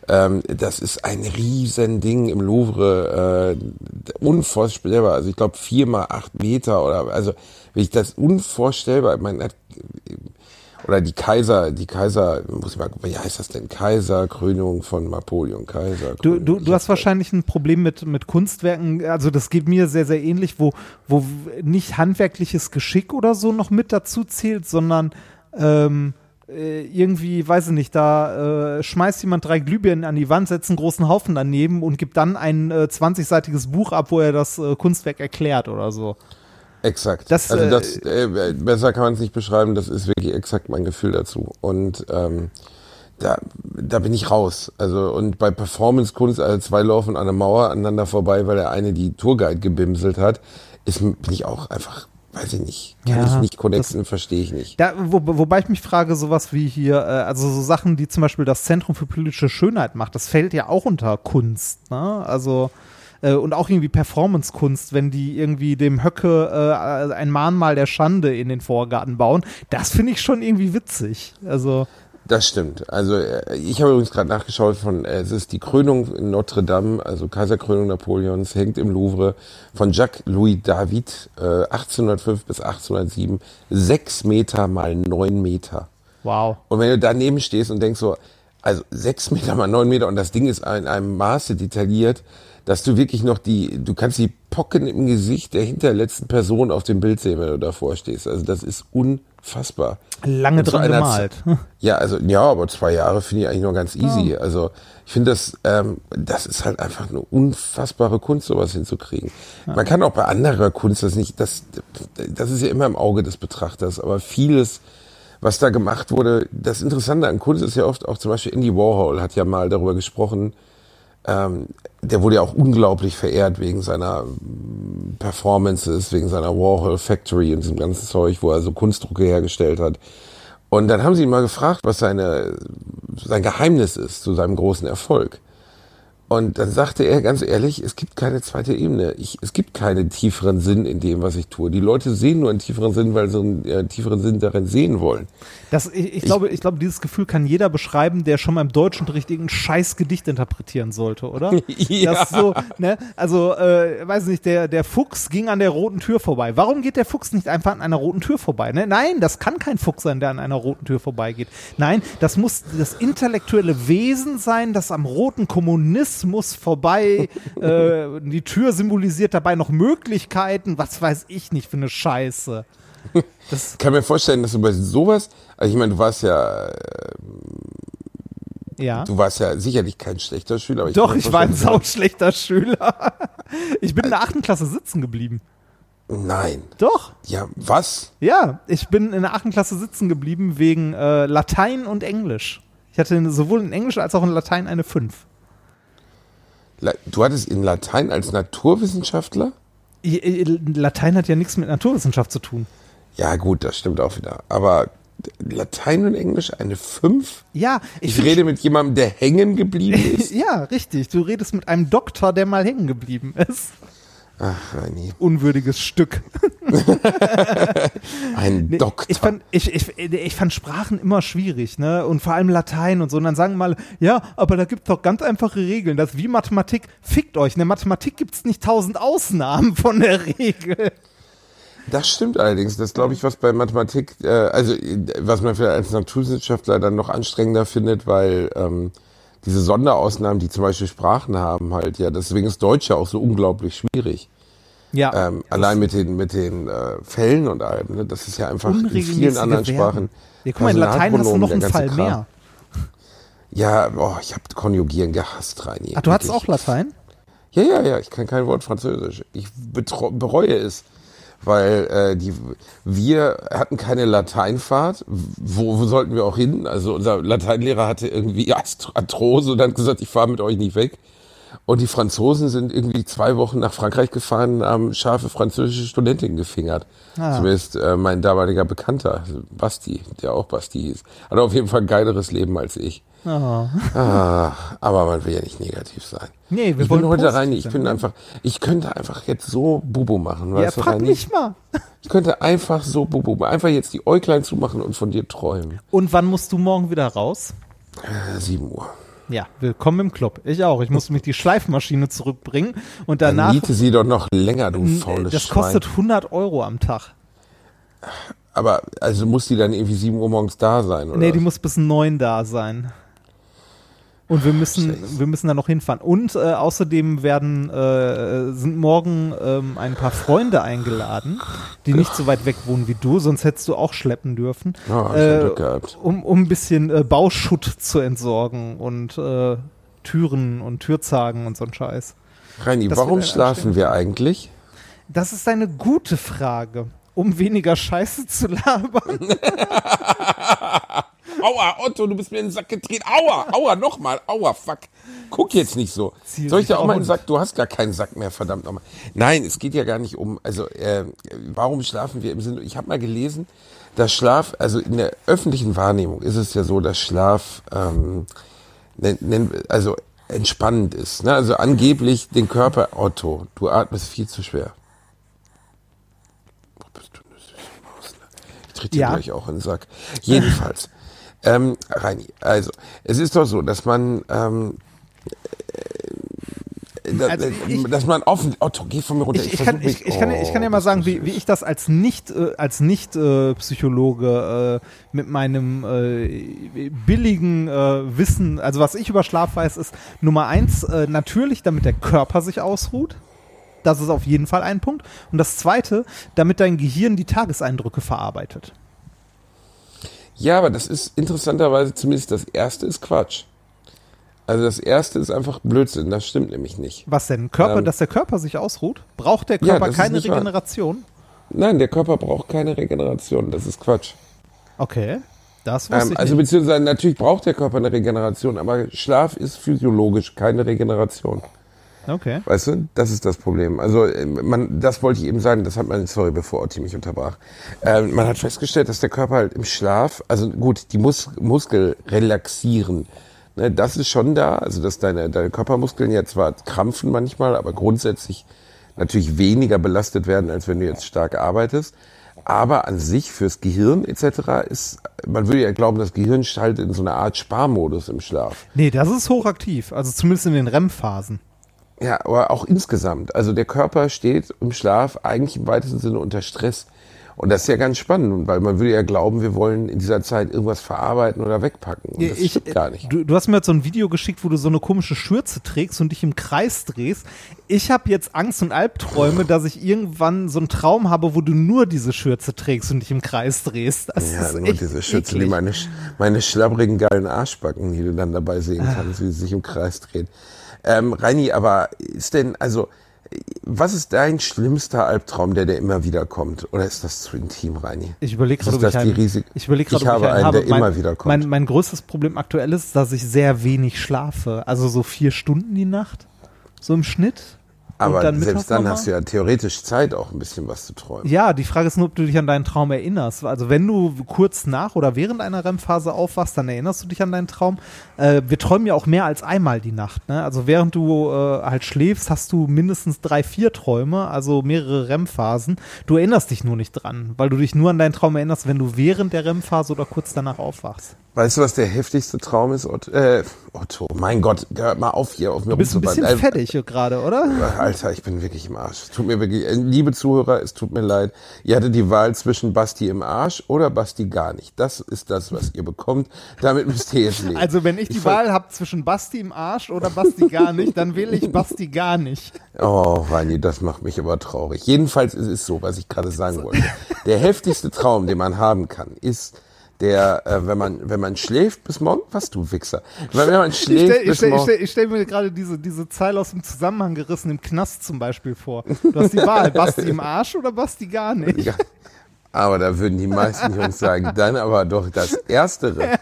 [SPEAKER 5] Ähm, das ist ein riesen Ding im Louvre, äh, unvorstellbar. Also ich glaube vier mal acht Meter oder also ich das unvorstellbar, ich meine, oder die Kaiser, die Kaiser, muss ich mal, wie heißt das denn? Kaiserkrönung von Napoleon, Kaiser.
[SPEAKER 4] Du, du, du hast wahrscheinlich ein Problem mit, mit Kunstwerken, also das geht mir sehr, sehr ähnlich, wo, wo nicht handwerkliches Geschick oder so noch mit dazu zählt, sondern ähm, äh, irgendwie, weiß ich nicht, da äh, schmeißt jemand drei Glühbirnen an die Wand, setzt einen großen Haufen daneben und gibt dann ein äh, 20-seitiges Buch ab, wo er das äh, Kunstwerk erklärt oder so.
[SPEAKER 5] Exakt.
[SPEAKER 4] Das,
[SPEAKER 5] also
[SPEAKER 4] äh,
[SPEAKER 5] das, äh, besser kann man es nicht beschreiben, das ist wirklich exakt mein Gefühl dazu. Und ähm, da, da bin ich raus. Also und bei Performance-Kunst, also zwei laufen an der Mauer aneinander vorbei, weil der eine die Tourguide gebimselt hat, ist, bin ich auch einfach, weiß ich nicht, kann
[SPEAKER 4] Ja,
[SPEAKER 5] ich nicht connecten, verstehe ich nicht.
[SPEAKER 4] Da, wo, wobei ich mich frage, sowas wie hier, äh, also so Sachen, die zum Beispiel das Zentrum für politische Schönheit macht, das fällt ja auch unter Kunst, ne? Also äh, und auch irgendwie Performance-Kunst, wenn die irgendwie dem Höcke äh, ein Mahnmal der Schande in den Vorgarten bauen, das finde ich schon irgendwie witzig. Also
[SPEAKER 5] Das stimmt. Also äh, ich habe übrigens gerade nachgeschaut von, äh, es ist die Krönung in Notre Dame, also Kaiserkrönung Napoleons, hängt im Louvre von Jacques Louis David, äh, 1805 bis 1807, sechs Meter mal neun Meter.
[SPEAKER 4] wow.
[SPEAKER 5] Und wenn du daneben stehst und denkst so, also sechs Meter mal neun Meter und das Ding ist in einem Maße detailliert, dass du wirklich noch die, du kannst die Pocken im Gesicht der hinterletzten Person auf dem Bild sehen, wenn du davor stehst. Also das ist unfassbar.
[SPEAKER 4] Lange dran gemalt.
[SPEAKER 5] Z- [LAUGHS] Ja, also ja, aber zwei Jahre finde ich eigentlich noch ganz easy. Also ich finde das, ähm, das ist halt einfach eine unfassbare Kunst, sowas hinzukriegen. Man kann auch bei anderer Kunst das nicht, das, das ist ja immer im Auge des Betrachters, aber vieles, was da gemacht wurde, das Interessante an Kunst ist ja oft auch zum Beispiel Andy Warhol hat ja mal darüber gesprochen, ähm, der wurde ja auch unglaublich verehrt wegen seiner Performances, wegen seiner Warhol Factory und diesem ganzen Zeug, wo er so Kunstdrucke hergestellt hat. Und dann haben sie ihn mal gefragt, was seine, sein Geheimnis ist zu seinem großen Erfolg. Und dann sagte er ganz ehrlich, es gibt keine zweite Ebene. Ich, es gibt keinen tieferen Sinn in dem, was ich tue. Die Leute sehen nur einen tieferen Sinn, weil sie einen äh, tieferen Sinn darin sehen wollen.
[SPEAKER 4] Das, ich, ich, glaube, ich glaube, dieses Gefühl kann jeder beschreiben, der schon mal im Deutschunterricht irgendein scheiß Gedicht interpretieren sollte, oder? [LAUGHS]
[SPEAKER 5] Ja.
[SPEAKER 4] So, ne? Also, äh, weiß nicht, der, der Fuchs ging an der roten Tür vorbei. Warum geht der Fuchs nicht einfach an einer roten Tür vorbei? Ne? Nein, das kann kein Fuchs sein, der an einer roten Tür vorbeigeht. Nein, das muss das intellektuelle Wesen sein, das am roten Kommunismus vorbei, [LAUGHS] äh, die Tür symbolisiert dabei noch Möglichkeiten, was weiß ich nicht für eine Scheiße. Das,
[SPEAKER 5] Ich kann mir vorstellen, dass du bei sowas, also ich meine, du warst ja, äh,
[SPEAKER 4] ja.
[SPEAKER 5] du warst ja sicherlich kein schlechter Schüler. Aber ich
[SPEAKER 4] Doch, ich war ein sauschlechter Schüler. [LAUGHS] Ich bin in der achten Klasse sitzen geblieben.
[SPEAKER 5] Nein.
[SPEAKER 4] Doch,
[SPEAKER 5] Ja, was?
[SPEAKER 4] ja. Ich bin in der achten Klasse sitzen geblieben wegen äh, Latein und Englisch. Ich hatte sowohl in Englisch als auch in Latein eine 5.
[SPEAKER 5] La- Du hattest in Latein als Naturwissenschaftler?
[SPEAKER 4] Latein hat ja nichts mit Naturwissenschaft zu tun.
[SPEAKER 5] Ja, gut, das stimmt auch wieder. Aber Latein und Englisch eine 5?
[SPEAKER 4] Ja, ich,
[SPEAKER 5] Ich rede mit jemandem, der hängen geblieben [LAUGHS] ist.
[SPEAKER 4] Ja, richtig. Du redest mit einem Doktor, der mal hängen geblieben ist.
[SPEAKER 5] Ach, Reini.
[SPEAKER 4] Unwürdiges Stück. [LAUGHS]
[SPEAKER 5] Ein
[SPEAKER 4] Nee,
[SPEAKER 5] Doktor.
[SPEAKER 4] Ich fand, ich, ich, ich fand Sprachen immer schwierig, ne? Und vor allem Latein und so. Und dann sagen mal, ja, aber da gibt's doch ganz einfache Regeln. Das ist wie Mathematik. Fickt euch. In der Mathematik gibt's nicht tausend Ausnahmen von der Regel.
[SPEAKER 5] Das stimmt allerdings. Das glaube ich, was bei Mathematik, äh, also was man vielleicht als Naturwissenschaftler dann noch anstrengender findet, weil ähm, diese Sonderausnahmen, die zum Beispiel Sprachen haben, halt ja, deswegen ist Deutsch ja auch so unglaublich schwierig.
[SPEAKER 4] Ja.
[SPEAKER 5] Ähm, allein mit den mit den äh, Fällen und allem. Ne? Das ist ja einfach in vielen anderen
[SPEAKER 4] Verben.
[SPEAKER 5] Sprachen.
[SPEAKER 4] Ja, guck mal, in Latein hast du noch einen Fall
[SPEAKER 5] Kram.
[SPEAKER 4] mehr.
[SPEAKER 5] Ja, boah, ich habe Konjugieren gehasst, Reini.
[SPEAKER 4] Ach, du hattest auch Latein?
[SPEAKER 5] Ja, ja, ja, ich kann kein Wort Französisch. Ich bereue es, weil äh, die, wir hatten keine Lateinfahrt. Wo, wo sollten wir auch hin? Also unser Lateinlehrer hatte irgendwie Arthrose und hat gesagt, ich fahre mit euch nicht weg. Und die Franzosen sind irgendwie zwei Wochen nach Frankreich gefahren, haben scharfe französische Studentinnen gefingert.
[SPEAKER 4] Ah.
[SPEAKER 5] Zumindest äh, mein damaliger Bekannter, Basti, der auch Basti hieß. Hat auf jeden Fall ein geileres Leben als ich.
[SPEAKER 4] Oh.
[SPEAKER 5] Ah, aber man will ja nicht negativ sein.
[SPEAKER 4] Nee, wir
[SPEAKER 5] ich
[SPEAKER 4] wollen
[SPEAKER 5] bin heute
[SPEAKER 4] positiv
[SPEAKER 5] rein, ich bin
[SPEAKER 4] ne?
[SPEAKER 5] einfach, ich könnte einfach jetzt so Bubu machen,
[SPEAKER 4] Ja,
[SPEAKER 5] weißt du, Reini?
[SPEAKER 4] mich mal.
[SPEAKER 5] Ich könnte einfach so Bubu machen, einfach jetzt die Äuglein zumachen und von dir träumen.
[SPEAKER 4] Und wann musst du morgen wieder raus?
[SPEAKER 5] Äh, 7 Uhr.
[SPEAKER 4] Ja, willkommen im Club. Ich auch. Ich musste mich die Schleifmaschine zurückbringen und
[SPEAKER 5] Dann
[SPEAKER 4] danach.
[SPEAKER 5] miete sie doch noch länger, du faules
[SPEAKER 4] das
[SPEAKER 5] Schwein.
[SPEAKER 4] kostet 100 Euro am Tag.
[SPEAKER 5] Aber, also muss die dann irgendwie 7 Uhr morgens da sein, oder?
[SPEAKER 4] Nee, die muss bis neun da sein. Und wir müssen,
[SPEAKER 5] Scheiße.
[SPEAKER 4] wir müssen da noch hinfahren. Und äh, außerdem werden, äh, sind morgen ähm, ein paar Freunde eingeladen, die nicht so weit weg wohnen wie du, sonst hättest du auch schleppen dürfen.
[SPEAKER 5] Oh, gehabt.
[SPEAKER 4] um, um ein bisschen äh, Bauschutt zu entsorgen und äh, Türen und Türzagen und so ein Scheiß.
[SPEAKER 5] Reini,
[SPEAKER 4] Das
[SPEAKER 5] warum schlafen wir eigentlich?
[SPEAKER 4] Das ist eine gute Frage. Um weniger Scheiße zu labern. [LAUGHS]
[SPEAKER 5] Aua, Otto, du bist mir in den Sack getreten. Aua, aua, nochmal. Aua, fuck. Guck jetzt nicht so.
[SPEAKER 4] Ziel
[SPEAKER 5] Soll ich dir auch mal in den
[SPEAKER 4] auch
[SPEAKER 5] Sack? Du hast gar keinen Sack mehr, verdammt nochmal. Nein, es geht ja gar nicht um, also, äh, warum schlafen wir im Sinne, ich habe mal gelesen, dass Schlaf, also in der öffentlichen Wahrnehmung ist es ja so, dass Schlaf, ähm, also entspannend ist. Ne? Also angeblich den Körper, Otto, du atmest viel zu schwer. Wo bist du, ne? Ich tritt dir
[SPEAKER 4] Ja.
[SPEAKER 5] gleich auch in den Sack. Jedenfalls, [LAUGHS] ähm, Reini, also es ist doch so, dass man, ähm, äh, da,
[SPEAKER 4] Also ich-
[SPEAKER 5] dass man offen, Otto, geh von mir runter.
[SPEAKER 4] Ich, ich, kann, ich,
[SPEAKER 5] mich-
[SPEAKER 4] ich, kann, ja- ich kann ja
[SPEAKER 5] Oh,
[SPEAKER 4] mal sagen, wie, wie ich das als nicht äh, als nicht äh, Psychologe äh, mit meinem äh, billigen äh, Wissen, also was ich über Schlaf weiß, ist Nummer eins äh, natürlich, damit der Körper sich ausruht. Das ist auf jeden Fall ein Punkt. Und das zweite, damit dein Gehirn die Tageseindrücke verarbeitet.
[SPEAKER 5] Ja, aber das ist interessanterweise zumindest das erste ist Quatsch. Also das erste ist einfach Blödsinn, das stimmt nämlich nicht.
[SPEAKER 4] Was denn? Körper,
[SPEAKER 5] Ähm.
[SPEAKER 4] dass der Körper sich ausruht? Braucht der
[SPEAKER 5] Ja,
[SPEAKER 4] Körper
[SPEAKER 5] ist
[SPEAKER 4] keine
[SPEAKER 5] nicht wahr.
[SPEAKER 4] Regeneration?
[SPEAKER 5] Nein, der Körper braucht keine Regeneration, das ist Quatsch.
[SPEAKER 4] Okay. Das wusste
[SPEAKER 5] Ähm,
[SPEAKER 4] ich
[SPEAKER 5] also
[SPEAKER 4] nicht.
[SPEAKER 5] beziehungsweise natürlich braucht der Körper eine Regeneration, aber Schlaf ist physiologisch keine Regeneration.
[SPEAKER 4] Okay.
[SPEAKER 5] Weißt du, das ist das Problem. Also äh, man, das wollte ich eben sagen, das hat man, sorry, bevor Otti mich unterbrach. Ähm, man hat festgestellt, dass der Körper halt im Schlaf, also gut, die Mus Muskel relaxieren. Ne, das ist schon da, also dass deine, deine Körpermuskeln ja zwar krampfen manchmal, aber grundsätzlich natürlich weniger belastet werden, als wenn du jetzt stark arbeitest. Aber an sich fürs Gehirn etc. ist, man würde ja glauben, das Gehirn schaltet in so eine Art Sparmodus im Schlaf.
[SPEAKER 4] Nee, das ist hochaktiv. Also zumindest in den REM-Phasen.
[SPEAKER 5] Ja, aber auch insgesamt. Also der Körper steht im Schlaf eigentlich im weitesten Sinne unter Stress. Und das ist ja ganz spannend, weil man würde ja glauben, wir wollen in dieser Zeit irgendwas verarbeiten oder wegpacken. Und das stimmt gar nicht.
[SPEAKER 4] Du, du hast mir jetzt so ein Video geschickt, wo du so eine komische Schürze trägst und dich im Kreis drehst. Ich habe jetzt Angst und Albträume, dass ich irgendwann so einen Traum habe, wo du nur diese Schürze trägst und dich im Kreis drehst. Das
[SPEAKER 5] Ja,
[SPEAKER 4] ist
[SPEAKER 5] nur diese Schütze, wie
[SPEAKER 4] eklig.
[SPEAKER 5] meine, sch- meine schlabbrigen, geilen Arschbacken, die du dann dabei sehen kannst, wie sie sich im Kreis drehen. Ähm, Reini, aber ist denn, also, was ist dein schlimmster Albtraum, der dir immer wieder kommt? Oder ist das zu intim, Reini?
[SPEAKER 4] Ich überlege gerade, ob ich einen,
[SPEAKER 5] Risik-
[SPEAKER 4] ich überleg grad,
[SPEAKER 5] Ich habe einen,
[SPEAKER 4] habe.
[SPEAKER 5] der
[SPEAKER 4] mein,
[SPEAKER 5] immer wieder kommt.
[SPEAKER 4] Mein, mein größtes Problem aktuell ist, dass ich sehr wenig schlafe. Also so vier Stunden die Nacht, so im Schnitt.
[SPEAKER 5] Aber
[SPEAKER 4] dann
[SPEAKER 5] selbst dann hast du ja theoretisch Zeit, auch ein bisschen was zu träumen.
[SPEAKER 4] Ja, die Frage ist nur, ob du dich an deinen Traum erinnerst. Also wenn du kurz nach oder während einer REM-Phase aufwachst, dann erinnerst du dich an deinen Traum. Äh, wir träumen ja auch mehr als einmal die Nacht. Ne? Also während du äh, halt schläfst, hast du mindestens drei, vier Träume, also mehrere REM-Phasen. Du erinnerst dich nur nicht dran, weil du dich nur an deinen Traum erinnerst, wenn du während der REM-Phase oder kurz danach aufwachst.
[SPEAKER 5] Weißt du, was der heftigste Traum ist, Otto? Äh, Otto, mein Gott, hör mal auf hier auf mir
[SPEAKER 4] Du bist ein bisschen.
[SPEAKER 5] Äh,
[SPEAKER 4] fettig gerade, oder?
[SPEAKER 5] Alter, ich bin wirklich im Arsch. Tut mir wirklich, äh, liebe Zuhörer, es tut mir leid. Ihr hattet die Wahl zwischen Basti im Arsch oder Basti gar nicht. Das ist das, was ihr bekommt. Damit müsst ihr jetzt leben.
[SPEAKER 4] Also wenn ich die Wahl habe zwischen Basti im Arsch oder Basti gar nicht, dann wähle ich Basti gar nicht.
[SPEAKER 5] Oh, Reini, das macht mich aber traurig. Jedenfalls ist es so, was ich gerade sagen wollte. Der heftigste Traum, den man haben kann, ist der, äh, wenn man, wenn man schläft bis morgen, was du Wichser, wenn man
[SPEAKER 4] Ich
[SPEAKER 5] schläft
[SPEAKER 4] stelle
[SPEAKER 5] bis
[SPEAKER 4] stell,
[SPEAKER 5] morgen,
[SPEAKER 4] stell, stell mir gerade diese, diese Zeile aus dem Zusammenhang gerissen im Knast zum Beispiel vor. Du hast die Wahl, [LAUGHS] Basti im Arsch oder Basti gar nicht.
[SPEAKER 5] Ja. Aber da würden die meisten Jungs sagen, [LAUGHS] dann aber doch das Erstere.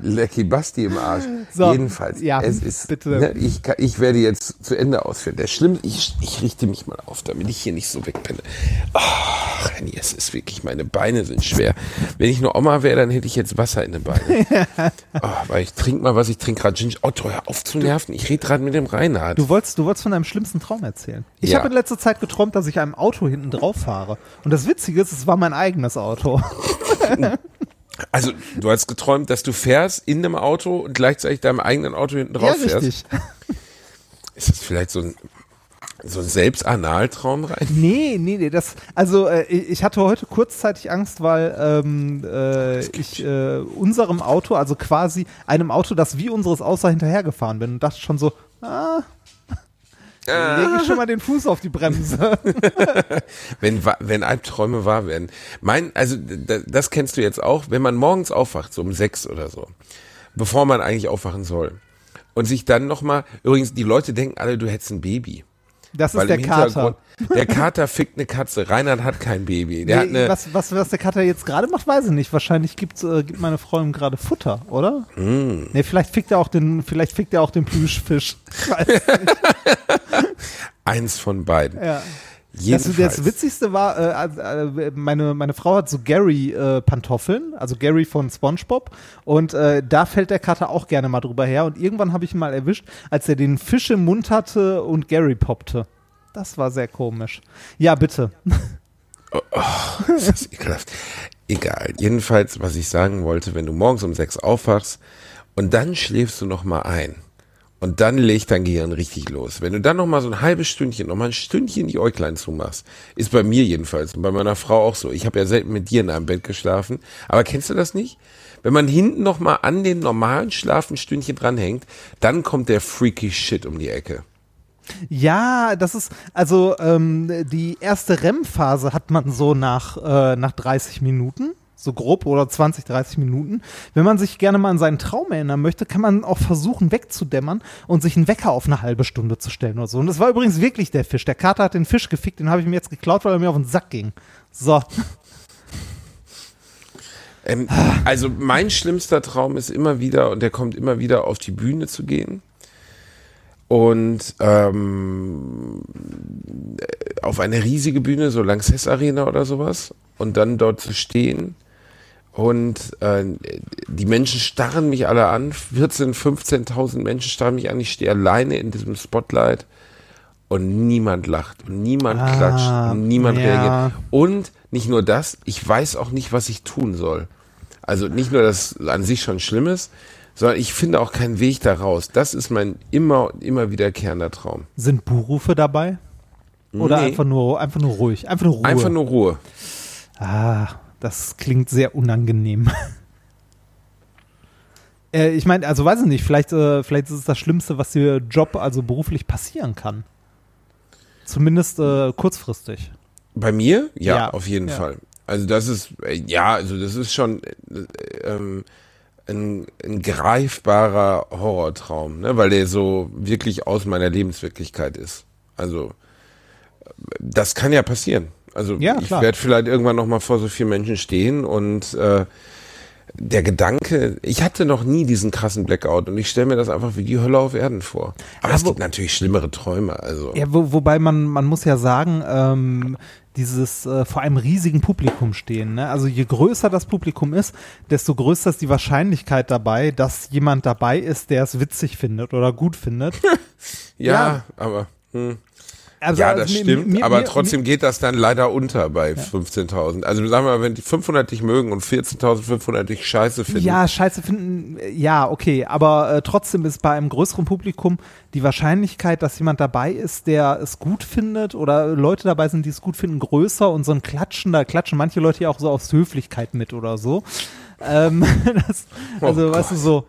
[SPEAKER 5] Lecky Basti im Arsch.
[SPEAKER 4] So,
[SPEAKER 5] Jedenfalls,
[SPEAKER 4] ja,
[SPEAKER 5] es ist,
[SPEAKER 4] bitte.
[SPEAKER 5] Ne, ich, ich werde jetzt zu Ende ausführen. Der Schlimm, ich, ich richte mich mal auf, damit ich hier nicht so wegpenne. Ach, Renny, es ist wirklich, meine Beine sind schwer. Wenn ich nur Oma wäre, dann hätte ich jetzt Wasser in den Beinen. [LAUGHS] oh, weil ich trinke mal was, ich trinke gerade Ginger. Otto, hör auf zu nerven. Ich rede gerade mit dem Reinhard.
[SPEAKER 4] Du wolltest, du wolltest von deinem schlimmsten Traum erzählen. Ich
[SPEAKER 5] Ja.
[SPEAKER 4] habe in letzter Zeit geträumt, dass ich einem Auto hinten drauf fahre. Und das Witzige ist, es war mein eigenes Auto. [LAUGHS]
[SPEAKER 5] Also, du hast geträumt, dass du fährst in einem Auto und gleichzeitig deinem eigenen Auto hinten drauf fährst. [LAUGHS] Ist das vielleicht so ein, so ein Selbstanaltraum rein?
[SPEAKER 4] Nee, nee, nee, das, also äh, ich hatte heute kurzzeitig Angst, weil ähm, äh, ich äh, unserem Auto, also quasi einem Auto, das wie unseres aussah, hinterhergefahren bin und dachte schon so, ah, lege ich schon mal den Fuß auf die Bremse. [LAUGHS]
[SPEAKER 5] Wenn, wenn Albträume wahr werden. Mein, also, da- das kennst du jetzt auch, wenn man morgens aufwacht, so um sechs oder so, bevor man eigentlich aufwachen soll. Und sich dann nochmal, übrigens, die Leute denken alle, du hättest ein Baby.
[SPEAKER 4] Das ist der Kater.
[SPEAKER 5] Der Kater fickt eine Katze. Reinhard hat kein Baby. Der hat
[SPEAKER 4] Nee,
[SPEAKER 5] eine,
[SPEAKER 4] was, was, was der Kater jetzt gerade macht, weiß ich nicht. Wahrscheinlich gibt, äh, gibt meine Frau ihm gerade Futter, oder?
[SPEAKER 5] Mm.
[SPEAKER 4] Nee, vielleicht fickt er auch den, vielleicht fickt er auch den Plüschfisch. [LAUGHS] Weiß nicht. [LAUGHS]
[SPEAKER 5] eins von beiden.
[SPEAKER 4] ja. Das,
[SPEAKER 5] Jedenfalls.
[SPEAKER 4] das Witzigste war, äh, also, äh, meine, meine Frau hat so Gary-Pantoffeln, also Gary von SpongeBob. Und äh, da fällt der Kater auch gerne mal drüber her. Und irgendwann habe ich ihn mal erwischt, als er den Fisch im Mund hatte und Gary poppte. Das war sehr komisch. Ja, bitte.
[SPEAKER 5] Das ist ekelhaft. Egal. Jedenfalls, was ich sagen wollte, wenn du morgens um sechs aufwachst und dann schläfst du noch mal ein und dann legt dein Gehirn richtig los. Wenn du dann noch mal so ein halbes Stündchen, noch mal ein Stündchen die Äuglein zumachst, ist bei mir jedenfalls und bei meiner Frau auch so. Ich habe ja selten mit dir in einem Bett geschlafen, aber kennst du das nicht? Wenn man hinten noch mal an den normalen Schlaf ein Stündchen dranhängt, dann kommt der freaky Shit um die Ecke.
[SPEAKER 4] Ja, das ist, also ähm, die erste REM-Phase hat man so nach, äh, nach 30 Minuten, so grob oder 20, 30 Minuten. Wenn man sich gerne mal an seinen Traum erinnern möchte, kann man auch versuchen wegzudämmern und sich einen Wecker auf eine halbe Stunde zu stellen oder so. Und das war übrigens wirklich der Fisch. Der Kater hat den Fisch gefickt, den habe ich mir jetzt geklaut, weil er mir auf den Sack ging. So.
[SPEAKER 5] Ähm, also mein schlimmster Traum ist immer wieder, und der kommt immer wieder, auf die Bühne zu gehen und ähm, auf eine riesige Bühne, so Lanxess Arena oder sowas, und dann dort zu stehen und äh, die Menschen starren mich alle an, 14, 15.000 Menschen starren mich an, ich stehe alleine in diesem Spotlight und niemand lacht und niemand
[SPEAKER 4] Ah,
[SPEAKER 5] klatscht und niemand
[SPEAKER 4] ja.
[SPEAKER 5] reagiert. Und nicht nur das, ich weiß auch nicht, was ich tun soll. Also nicht nur, dass an sich schon schlimm ist, sondern ich finde auch keinen Weg da raus. Das ist mein immer, immer wiederkehrender Traum.
[SPEAKER 4] Sind Buhrufe dabei? Oder
[SPEAKER 5] Nee.
[SPEAKER 4] einfach, nur, einfach nur ruhig? Einfach nur Ruhe.
[SPEAKER 5] Einfach nur Ruhe.
[SPEAKER 4] Ah, das klingt sehr unangenehm. [LAUGHS] äh, ich meine, also weiß ich nicht, vielleicht, äh, vielleicht ist es das Schlimmste, was dir Job, also beruflich passieren kann. Zumindest äh, kurzfristig.
[SPEAKER 5] Bei mir? Ja,
[SPEAKER 4] Ja,
[SPEAKER 5] auf jeden
[SPEAKER 4] ja.
[SPEAKER 5] Fall. Also das ist, äh, ja, also das ist schon äh, ähm, ein, ein greifbarer Horrortraum, ne? weil der so wirklich aus meiner Lebenswirklichkeit ist. Also äh, das kann ja passieren. Also
[SPEAKER 4] Ja,
[SPEAKER 5] ich werde vielleicht irgendwann noch mal vor so vielen Menschen stehen und äh, der Gedanke, ich hatte noch nie diesen krassen Blackout und ich stelle mir das einfach wie die Hölle auf Erden vor. Aber
[SPEAKER 4] Ja,
[SPEAKER 5] es gibt natürlich schlimmere Träume. Also
[SPEAKER 4] Ja, wo, wobei man, man muss ja sagen, ähm, dieses äh, vor einem riesigen Publikum stehen. Ne? Also je größer das Publikum ist, desto größer ist die Wahrscheinlichkeit dabei, dass jemand dabei ist, der es witzig findet oder gut findet. [LAUGHS]
[SPEAKER 5] ja,
[SPEAKER 4] ja.
[SPEAKER 5] aber hm.
[SPEAKER 4] Also,
[SPEAKER 5] ja,
[SPEAKER 4] also
[SPEAKER 5] das
[SPEAKER 4] mir-
[SPEAKER 5] stimmt,
[SPEAKER 4] mir-
[SPEAKER 5] aber
[SPEAKER 4] mir-
[SPEAKER 5] trotzdem geht das dann leider unter bei 15.000. Also sagen wir mal, wenn die 500 dich mögen und 14.500 dich scheiße finden.
[SPEAKER 4] Ja, scheiße finden, äh, ja, okay, aber äh, trotzdem ist bei einem größeren Publikum die Wahrscheinlichkeit, dass jemand dabei ist, der es gut findet oder Leute dabei sind, die es gut finden, größer und so ein Klatschen, da klatschen manche Leute ja auch so aus Höflichkeit mit oder so. Ähm, [LAUGHS] das, also,
[SPEAKER 5] Oh
[SPEAKER 4] weißt du, so.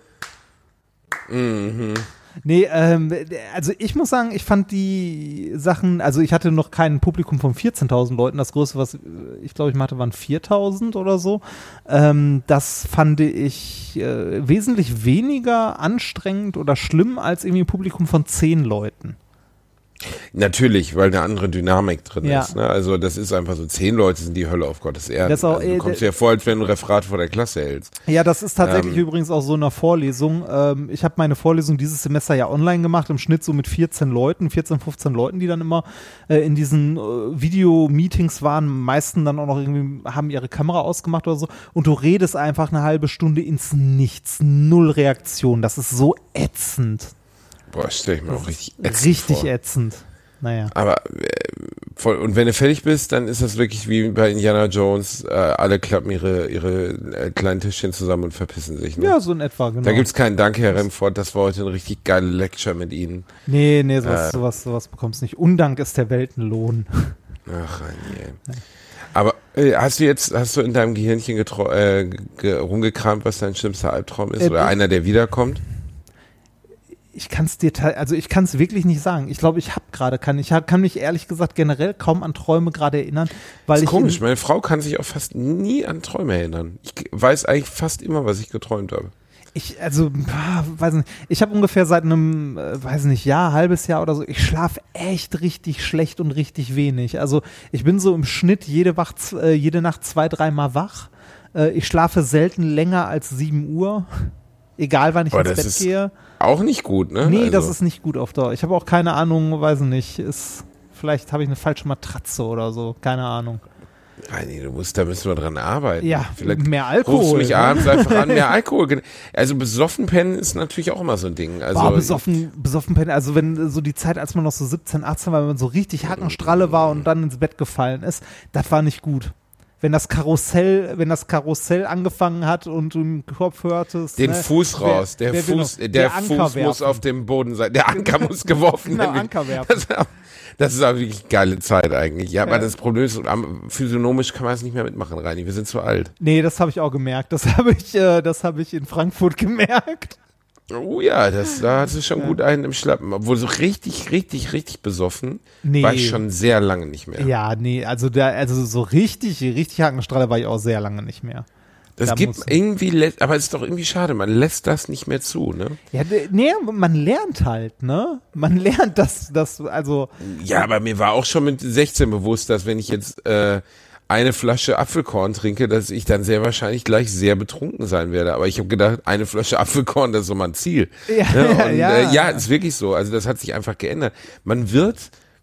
[SPEAKER 4] Nee, ähm, also ich muss sagen, ich fand die Sachen, also ich hatte noch kein Publikum von 14.000 Leuten. Das größte, was ich glaube ich hatte, waren 4.000 oder so. Ähm, das fand ich äh, wesentlich weniger anstrengend oder schlimm als irgendwie ein Publikum von 10 Leuten.
[SPEAKER 5] Natürlich, weil eine andere Dynamik drin
[SPEAKER 4] Ja.
[SPEAKER 5] ist. Ne? Also das ist einfach so, zehn Leute sind die Hölle auf Gottes Erden.
[SPEAKER 4] Auch,
[SPEAKER 5] also,
[SPEAKER 4] äh,
[SPEAKER 5] du kommst dir ja vor, als wenn du ein Referat vor der Klasse hältst.
[SPEAKER 4] Ja, das ist tatsächlich
[SPEAKER 5] Ähm.
[SPEAKER 4] übrigens auch so eine Vorlesung. Ähm, ich habe meine Vorlesung dieses Semester ja online gemacht, im Schnitt so mit 14 Leuten, 14, 15 Leuten, die dann immer äh, in diesen äh, Video-Meetings waren. Meisten dann auch noch irgendwie haben ihre Kamera ausgemacht oder so. Und du redest einfach eine halbe Stunde ins Nichts. Null Reaktion. Das ist so ätzend.
[SPEAKER 5] Boah, stell ich mir auch richtig ätzend
[SPEAKER 4] Richtig
[SPEAKER 5] vor.
[SPEAKER 4] ätzend. Naja.
[SPEAKER 5] Aber äh, voll, und wenn du fertig bist, dann ist das wirklich wie bei Indiana Jones, äh, alle klappen ihre, ihre äh, kleinen Tischchen zusammen und verpissen sich. Ne?
[SPEAKER 4] Ja, so in etwa, genau.
[SPEAKER 5] Da gibt's keinen Dank, Herr Remford, das war heute eine richtig geile Lecture mit Ihnen.
[SPEAKER 4] nee, nee, sowas,
[SPEAKER 5] Äh.
[SPEAKER 4] sowas, sowas bekommst du nicht. Undank ist der Weltenlohn.
[SPEAKER 5] Ach, nee. Aber äh, hast du jetzt, hast du in deinem Gehirnchen äh, ge rumgekramt, was dein schlimmster Albtraum ist?
[SPEAKER 4] Äh,
[SPEAKER 5] Oder einer, der wiederkommt?
[SPEAKER 4] Ich kann es dir, also ich kann es wirklich nicht sagen. Ich glaube, ich habe gerade kann, ich hab, kann mich ehrlich gesagt generell kaum an Träume gerade erinnern, weil
[SPEAKER 5] ist
[SPEAKER 4] ich
[SPEAKER 5] komisch,
[SPEAKER 4] in,
[SPEAKER 5] meine Frau kann sich auch fast nie an Träume erinnern. Ich weiß eigentlich fast immer, was ich geträumt habe.
[SPEAKER 4] ich also weiß nicht, ich habe ungefähr seit einem, äh, weiß nicht, Jahr, halbes Jahr oder so, ich schlafe echt richtig schlecht und richtig wenig. Also ich bin so im Schnitt jede, Wach, äh, jede Nacht zwei, dreimal wach. Äh, ich schlafe selten länger als 7 Uhr, egal wann ich
[SPEAKER 5] Boah,
[SPEAKER 4] ins
[SPEAKER 5] das
[SPEAKER 4] Bett
[SPEAKER 5] ist
[SPEAKER 4] gehe.
[SPEAKER 5] Auch nicht gut, ne?
[SPEAKER 4] Nee, das
[SPEAKER 5] Also,
[SPEAKER 4] ist nicht gut auf Dauer. Ich habe auch keine Ahnung, weiß nicht, ist vielleicht habe ich eine falsche Matratze oder so, keine Ahnung.
[SPEAKER 5] Nein, nee, du musst, da müssen wir dran arbeiten.
[SPEAKER 4] Ja,
[SPEAKER 5] Vielleicht
[SPEAKER 4] mehr Alkohol,
[SPEAKER 5] Rufst mich
[SPEAKER 4] ne?
[SPEAKER 5] abends einfach an, mehr [LAUGHS] Alkohol. Also besoffen pennen ist natürlich auch immer so ein Ding. Also,
[SPEAKER 4] Boah, besoffen, besoffen pennen. Also wenn so die Zeit, als man noch so 17, 18 war, wenn man so richtig Hackenstralle war und dann ins Bett gefallen ist, das war nicht gut. Wenn das Karussell, wenn das Karussell angefangen hat und du im Kopf hörtest.
[SPEAKER 5] Den
[SPEAKER 4] ne,
[SPEAKER 5] Fuß raus. Der
[SPEAKER 4] will
[SPEAKER 5] Fuß, der,
[SPEAKER 4] Anker
[SPEAKER 5] Fuß muss
[SPEAKER 4] werfen.
[SPEAKER 5] auf dem Boden sein. Der Anker [LAUGHS] muss geworfen
[SPEAKER 4] Genau,
[SPEAKER 5] werden.
[SPEAKER 4] Anker werfen.
[SPEAKER 5] Das, das ist auch wirklich eine geile Zeit eigentlich. Ja, aber das Problem ist, physiognomisch kann man es nicht mehr mitmachen, Reini. Wir sind zu alt.
[SPEAKER 4] Nee, das habe ich auch gemerkt. Das [LAUGHS] habe ich, äh, das habe ich in Frankfurt [LAUGHS] gemerkt.
[SPEAKER 5] Oh ja, das, da hast du schon gut einen im Schlappen. Obwohl so richtig, richtig, richtig besoffen
[SPEAKER 4] Nee.
[SPEAKER 5] war ich schon sehr lange nicht mehr.
[SPEAKER 4] Ja, nee, also da, also so richtig, richtig Hackenstralle war ich auch sehr lange nicht mehr.
[SPEAKER 5] das
[SPEAKER 4] da
[SPEAKER 5] gibt irgendwie, aber es ist doch irgendwie schade, man lässt das nicht mehr zu, ne?
[SPEAKER 4] Ja, d- nee, man lernt halt, ne? Man lernt, dass, dass, also,
[SPEAKER 5] Ja, aber mir war auch schon mit 16 bewusst, dass wenn ich jetzt äh, eine Flasche Apfelkorn trinke, dass ich dann sehr wahrscheinlich gleich sehr betrunken sein werde. Aber ich habe gedacht, eine Flasche Apfelkorn, das ist so mein Ziel.
[SPEAKER 4] Ja,
[SPEAKER 5] Ne? Und,
[SPEAKER 4] ja.
[SPEAKER 5] Äh, ja, ist wirklich so. Also das hat sich einfach geändert. Man wird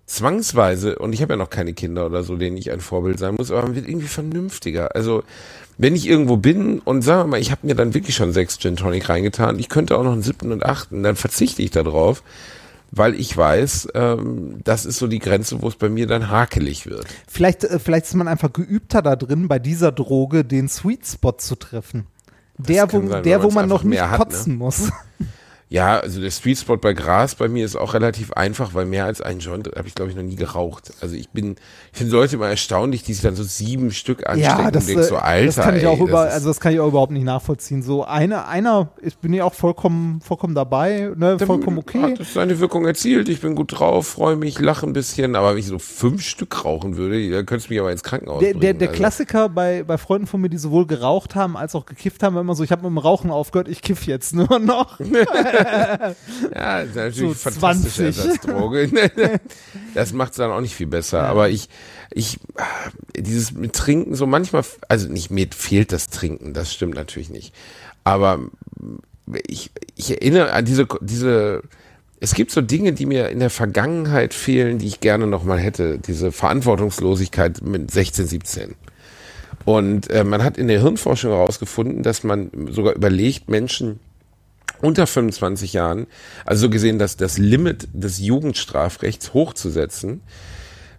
[SPEAKER 5] zwangsweise, und ich habe ja noch keine Kinder oder so, denen ich ein Vorbild sein muss, aber man wird irgendwie vernünftiger. Also wenn ich irgendwo bin und sagen wir mal, ich habe mir dann wirklich schon sechs Gin Tonic reingetan, ich könnte auch noch einen siebten und achten, dann verzichte ich darauf, weil ich weiß, ähm, das ist so die Grenze, wo es bei mir dann hakelig wird.
[SPEAKER 4] vielleicht, äh, vielleicht ist man einfach geübter da drin, bei dieser Droge den Sweet Spot zu treffen. Der, wo,
[SPEAKER 5] sein,
[SPEAKER 4] der, wo man noch nicht
[SPEAKER 5] hat, ne?
[SPEAKER 4] kotzen muss.
[SPEAKER 5] Ja, also der Sweet Spot bei Gras bei mir ist auch relativ einfach, weil mehr als ein Joint habe ich, glaube ich, noch nie geraucht. Also ich bin, ich finde Leute immer erstaunlich, die sich dann so sieben Stück anstecken
[SPEAKER 4] Ja, das,
[SPEAKER 5] und denkst so,
[SPEAKER 4] äh,
[SPEAKER 5] Alter,
[SPEAKER 4] das kann ich
[SPEAKER 5] ey,
[SPEAKER 4] auch
[SPEAKER 5] das
[SPEAKER 4] über, also das kann ich auch überhaupt nicht nachvollziehen. So eine, einer, ich bin ja auch vollkommen, vollkommen dabei, ne,
[SPEAKER 5] Dann
[SPEAKER 4] vollkommen okay.
[SPEAKER 5] Hat es seine Wirkung erzielt. Ich bin gut drauf, freue mich, lache ein bisschen. Aber wenn ich so fünf Stück rauchen würde, dann könntest du mich aber ins Krankenhaus
[SPEAKER 4] Der, der,
[SPEAKER 5] bringen.
[SPEAKER 4] der
[SPEAKER 5] Also,
[SPEAKER 4] Klassiker bei, bei Freunden von mir, die sowohl geraucht haben als auch gekifft haben, war immer so, ich habe mit dem Rauchen aufgehört, ich kiff jetzt nur noch. [LAUGHS] [LAUGHS]
[SPEAKER 5] Ja, ist natürlich
[SPEAKER 4] So 20.
[SPEAKER 5] Ersatzdroge. [LAUGHS] das macht es dann auch nicht viel besser. Aber ich, ich, dieses mit Trinken so manchmal, also nicht mir fehlt das Trinken, das stimmt natürlich nicht. Aber ich, ich erinnere an diese, diese, es gibt so Dinge, die mir in der Vergangenheit fehlen, die ich gerne nochmal hätte. Diese Verantwortungslosigkeit mit 16, 17. Und äh, man hat in der Hirnforschung herausgefunden, dass man sogar überlegt, Menschen unter 25 Jahren, also so gesehen, dass das Limit des Jugendstrafrechts hochzusetzen,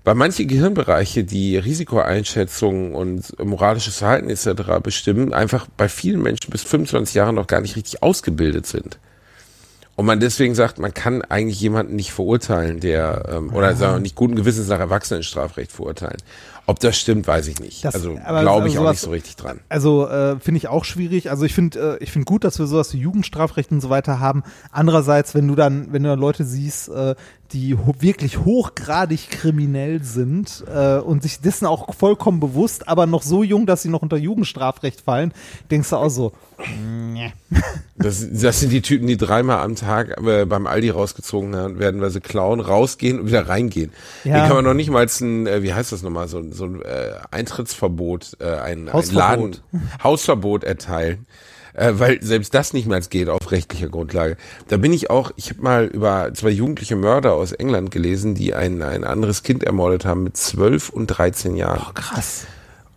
[SPEAKER 5] weil manche Gehirnbereiche, die Risikoeinschätzung und moralisches Verhalten etc. bestimmen, einfach bei vielen Menschen bis 25 Jahre noch gar nicht richtig ausgebildet sind. Und man deswegen sagt, man kann eigentlich jemanden nicht verurteilen, der, ähm, oder sagen wir nicht guten Gewissens nach Erwachsenenstrafrecht verurteilen. Ob das stimmt, weiß ich nicht.
[SPEAKER 4] Das-
[SPEAKER 5] also glaube ich
[SPEAKER 4] also
[SPEAKER 5] auch
[SPEAKER 4] sowas-
[SPEAKER 5] nicht so richtig dran.
[SPEAKER 4] Also äh, finde ich auch schwierig. Also ich finde, äh, ich finde gut, dass wir sowas wie Jugendstrafrecht und so weiter haben. Andererseits, wenn du dann, wenn du dann Leute siehst, äh, die ho wirklich hochgradig kriminell sind äh, und sich dessen auch vollkommen bewusst, aber noch so jung, dass sie noch unter Jugendstrafrecht fallen, denkst du auch so. [LAUGHS]
[SPEAKER 5] Das, das sind die Typen, die dreimal am Tag äh, beim Aldi rausgezogen werden, weil sie klauen, rausgehen und wieder reingehen.
[SPEAKER 4] Ja.
[SPEAKER 5] Hier kann man noch nicht mal ein, äh, wie heißt das nochmal, so, so ein äh, Eintrittsverbot, äh, ein, ein
[SPEAKER 4] Hausverbot.
[SPEAKER 5] Laden, Hausverbot erteilen. Äh, weil selbst das nicht mehr geht auf rechtlicher Grundlage. Da bin ich auch, ich habe mal über zwei jugendliche Mörder aus England gelesen, die ein, ein anderes Kind ermordet haben mit 12 und 13 Jahren.
[SPEAKER 4] krass.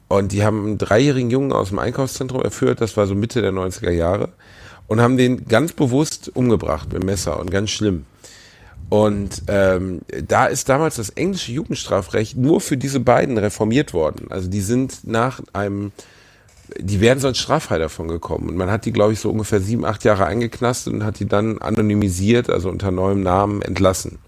[SPEAKER 5] Und die haben einen dreijährigen Jungen aus dem Einkaufszentrum erführt, das war so Mitte der 90er Jahre, und haben den ganz bewusst umgebracht mit Messer und ganz schlimm. Und ähm, da ist damals das englische Jugendstrafrecht nur für diese beiden reformiert worden. Also die sind nach einem, die wären sonst straffrei davon gekommen. Und man hat die, glaube ich, so ungefähr sieben, acht Jahre eingeknastet und hat die dann anonymisiert, also unter neuem Namen entlassen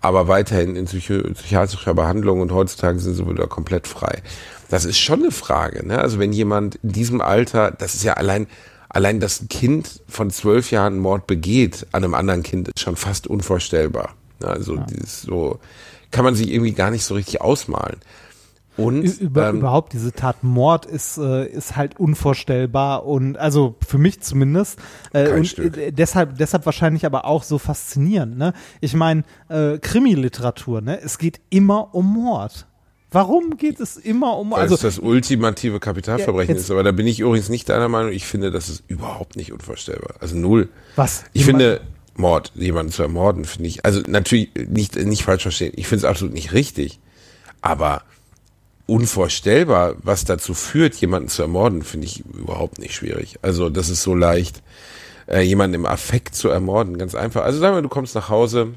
[SPEAKER 5] aber weiterhin in psycho psychiatrischer Behandlung und heutzutage sind sie wieder komplett frei. Das ist schon eine Frage. Ne? Also wenn jemand in diesem Alter, das ist ja allein, allein dass ein Kind von zwölf Jahren Mord begeht an einem anderen Kind, ist schon fast unvorstellbar. Also dieses so kann man sich irgendwie gar nicht so richtig ausmalen. Und
[SPEAKER 4] Über,
[SPEAKER 5] ähm,
[SPEAKER 4] überhaupt diese Tat Mord ist, äh, ist halt unvorstellbar und also für mich zumindest äh, und äh, deshalb deshalb wahrscheinlich aber auch so faszinierend. Ne? Ich meine äh, Krimi-Literatur, ne? Es geht immer um Mord. Warum geht es immer um
[SPEAKER 5] weil
[SPEAKER 4] also
[SPEAKER 5] es das ultimative Kapitalverbrechen
[SPEAKER 4] Ja,
[SPEAKER 5] ist. Aber da bin ich übrigens nicht deiner Meinung. Ich finde, das ist überhaupt nicht unvorstellbar. Also null.
[SPEAKER 4] was?
[SPEAKER 5] Ich
[SPEAKER 4] Jemand-
[SPEAKER 5] finde, Mord, jemanden zu ermorden, finde ich, also natürlich nicht, nicht falsch verstehen, ich finde es absolut nicht richtig, aber unvorstellbar, was dazu führt, jemanden zu ermorden, finde ich überhaupt nicht schwierig. Also das ist so leicht, äh, jemanden im Affekt zu ermorden, ganz einfach. Also sagen wir, du kommst nach Hause,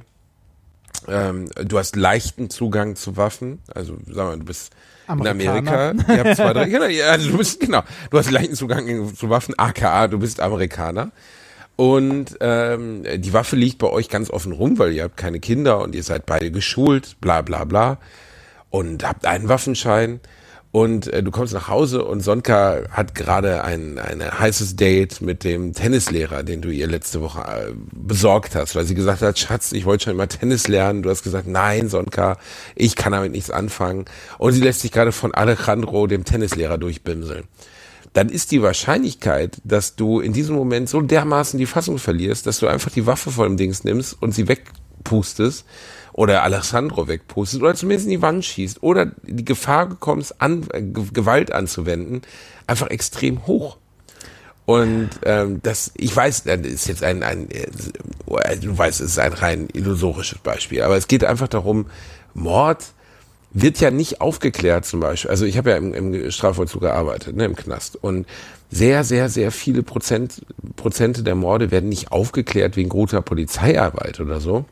[SPEAKER 5] ähm, du hast leichten Zugang zu Waffen, also sagen wir, du bist in
[SPEAKER 4] Amerikaner.
[SPEAKER 5] Amerika, ihr zwei, drei, genau, also du bist, genau, du hast leichten Zugang zu Waffen, aka, du bist Amerikaner. Und ähm, die Waffe liegt bei euch ganz offen rum, weil ihr habt keine Kinder und ihr seid beide geschult, bla bla bla. Und habt einen Waffenschein. Und äh, du kommst nach Hause und Sonka hat gerade ein, ein heißes Date mit dem Tennislehrer, den du ihr letzte Woche äh, besorgt hast, weil sie gesagt hat, Schatz, ich wollte schon immer Tennis lernen. Du hast gesagt, nein, Sonka, ich kann damit nichts anfangen. Und sie lässt sich gerade von Alejandro, dem Tennislehrer, durchbimseln dann ist die Wahrscheinlichkeit, dass du in diesem Moment so dermaßen die Fassung verlierst, dass du einfach die Waffe von dem Dings nimmst und sie wegpustest oder Alessandro wegpustest oder zumindest in die Wand schießt oder die Gefahr bekommst, an, äh, Ge- Gewalt anzuwenden, einfach extrem hoch. Und ähm, das, ich weiß, das ist jetzt ein, ein äh, du weißt, es ist ein rein illusorisches Beispiel, aber es geht einfach darum, Mord wird ja nicht aufgeklärt zum Beispiel. Also ich habe ja im, im Strafvollzug gearbeitet, ne, im Knast. Und sehr, sehr, sehr viele Prozent, Prozente der Morde werden nicht aufgeklärt wegen guter Polizeiarbeit oder so,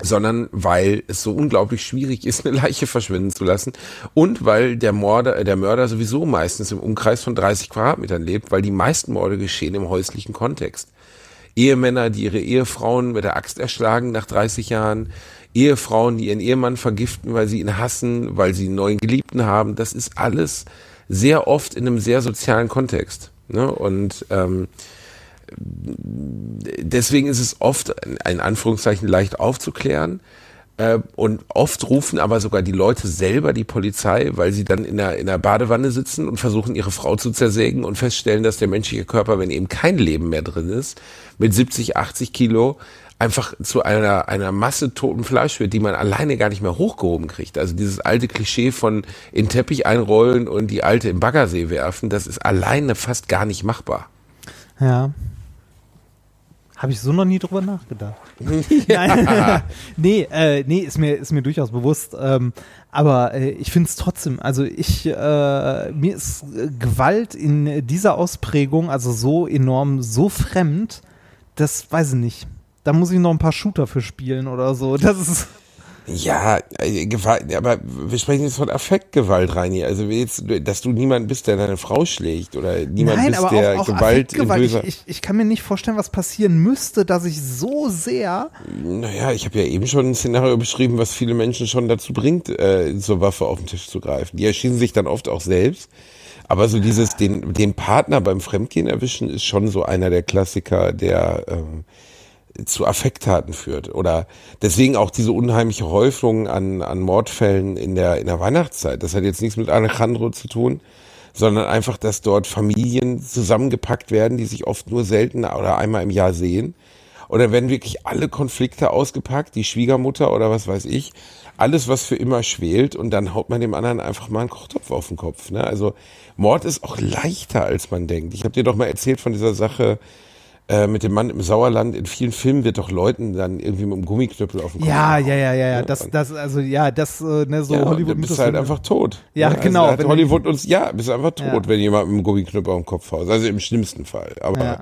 [SPEAKER 5] sondern weil es so unglaublich schwierig ist, eine Leiche verschwinden zu lassen und weil der Mörder, äh, der Mörder sowieso meistens im Umkreis von 30 Quadratmetern lebt, weil die meisten Morde geschehen im häuslichen Kontext. Ehemänner, die ihre Ehefrauen mit der Axt erschlagen nach 30 Jahren, Ehefrauen, die ihren Ehemann vergiften, weil sie ihn hassen, weil sie einen neuen Geliebten haben, das ist alles sehr oft in einem sehr sozialen Kontext. Ne? Und ähm, deswegen ist es oft, in Anführungszeichen, leicht aufzuklären. Äh, Und oft rufen aber sogar die Leute selber die Polizei, weil sie dann in der, in der Badewanne sitzen und versuchen, ihre Frau zu zersägen und feststellen, dass der menschliche Körper, wenn eben kein Leben mehr drin ist, mit 70, 80 Kilo einfach zu einer, einer Masse toten Fleisch wird, die man alleine gar nicht mehr hochgehoben kriegt. Also dieses alte Klischee von in Teppich einrollen und die alte im Baggersee werfen, das ist alleine fast gar nicht machbar.
[SPEAKER 4] Ja. Habe ich so noch nie drüber nachgedacht. [LAUGHS] [LAUGHS] [LAUGHS] Nee, äh, nee, ist mir, ist mir durchaus bewusst. Ähm, aber äh, ich finde es trotzdem, also ich, äh, mir ist äh, Gewalt in dieser Ausprägung, also so enorm, so fremd, das weiß ich nicht. Da muss ich noch ein paar Shooter für spielen oder so. Das ist.
[SPEAKER 5] Ja, äh, Gewalt, aber wir sprechen jetzt von Affektgewalt, Reini. Also jetzt, dass du niemand bist, der deine Frau schlägt oder niemand
[SPEAKER 4] Nein,
[SPEAKER 5] bist, der
[SPEAKER 4] auch, auch
[SPEAKER 5] Gewalt in
[SPEAKER 4] Affektgewalt.
[SPEAKER 5] böser.
[SPEAKER 4] Ich, ich, ich kann mir nicht vorstellen, was passieren müsste, dass ich so sehr
[SPEAKER 5] Naja, ich habe ja eben schon ein Szenario beschrieben, was viele Menschen schon dazu bringt, äh, zur Waffe auf den Tisch zu greifen. Die erschießen sich dann oft auch selbst. Aber so dieses, den, den Partner beim Fremdgehen erwischen, ist schon so einer der Klassiker, der ähm, zu Affekttaten führt. Oder deswegen auch diese unheimliche Häufung an, an Mordfällen in der, in der Weihnachtszeit. Das hat jetzt nichts mit Alejandro zu tun, sondern einfach, dass dort Familien zusammengepackt werden, die sich oft nur selten oder einmal im Jahr sehen. Oder werden wirklich alle Konflikte ausgepackt, die Schwiegermutter oder was weiß ich, alles, was für immer schwelt und dann haut man dem anderen einfach mal einen Kochtopf auf den Kopf. Ne? Also Mord ist auch leichter, als man denkt. Ich habe dir doch mal erzählt von dieser Sache äh, mit dem Mann im Sauerland. In vielen Filmen wird doch Leuten dann irgendwie mit einem Gummiknüppel auf den Kopf
[SPEAKER 4] Ja, ja, ja, ja, ja.
[SPEAKER 5] ne?
[SPEAKER 4] Das, das, also ja, das, äh, ne, so
[SPEAKER 5] ja,
[SPEAKER 4] Hollywood
[SPEAKER 5] du bist halt einfach tot.
[SPEAKER 4] Ja,
[SPEAKER 5] Ne?
[SPEAKER 4] genau,
[SPEAKER 5] Also Hollywood uns, ja, bist einfach tot,
[SPEAKER 4] Ja.
[SPEAKER 5] wenn jemand mit einem Gummiknüppel auf den Kopf haut. Also im schlimmsten Fall. Aber
[SPEAKER 4] Ja.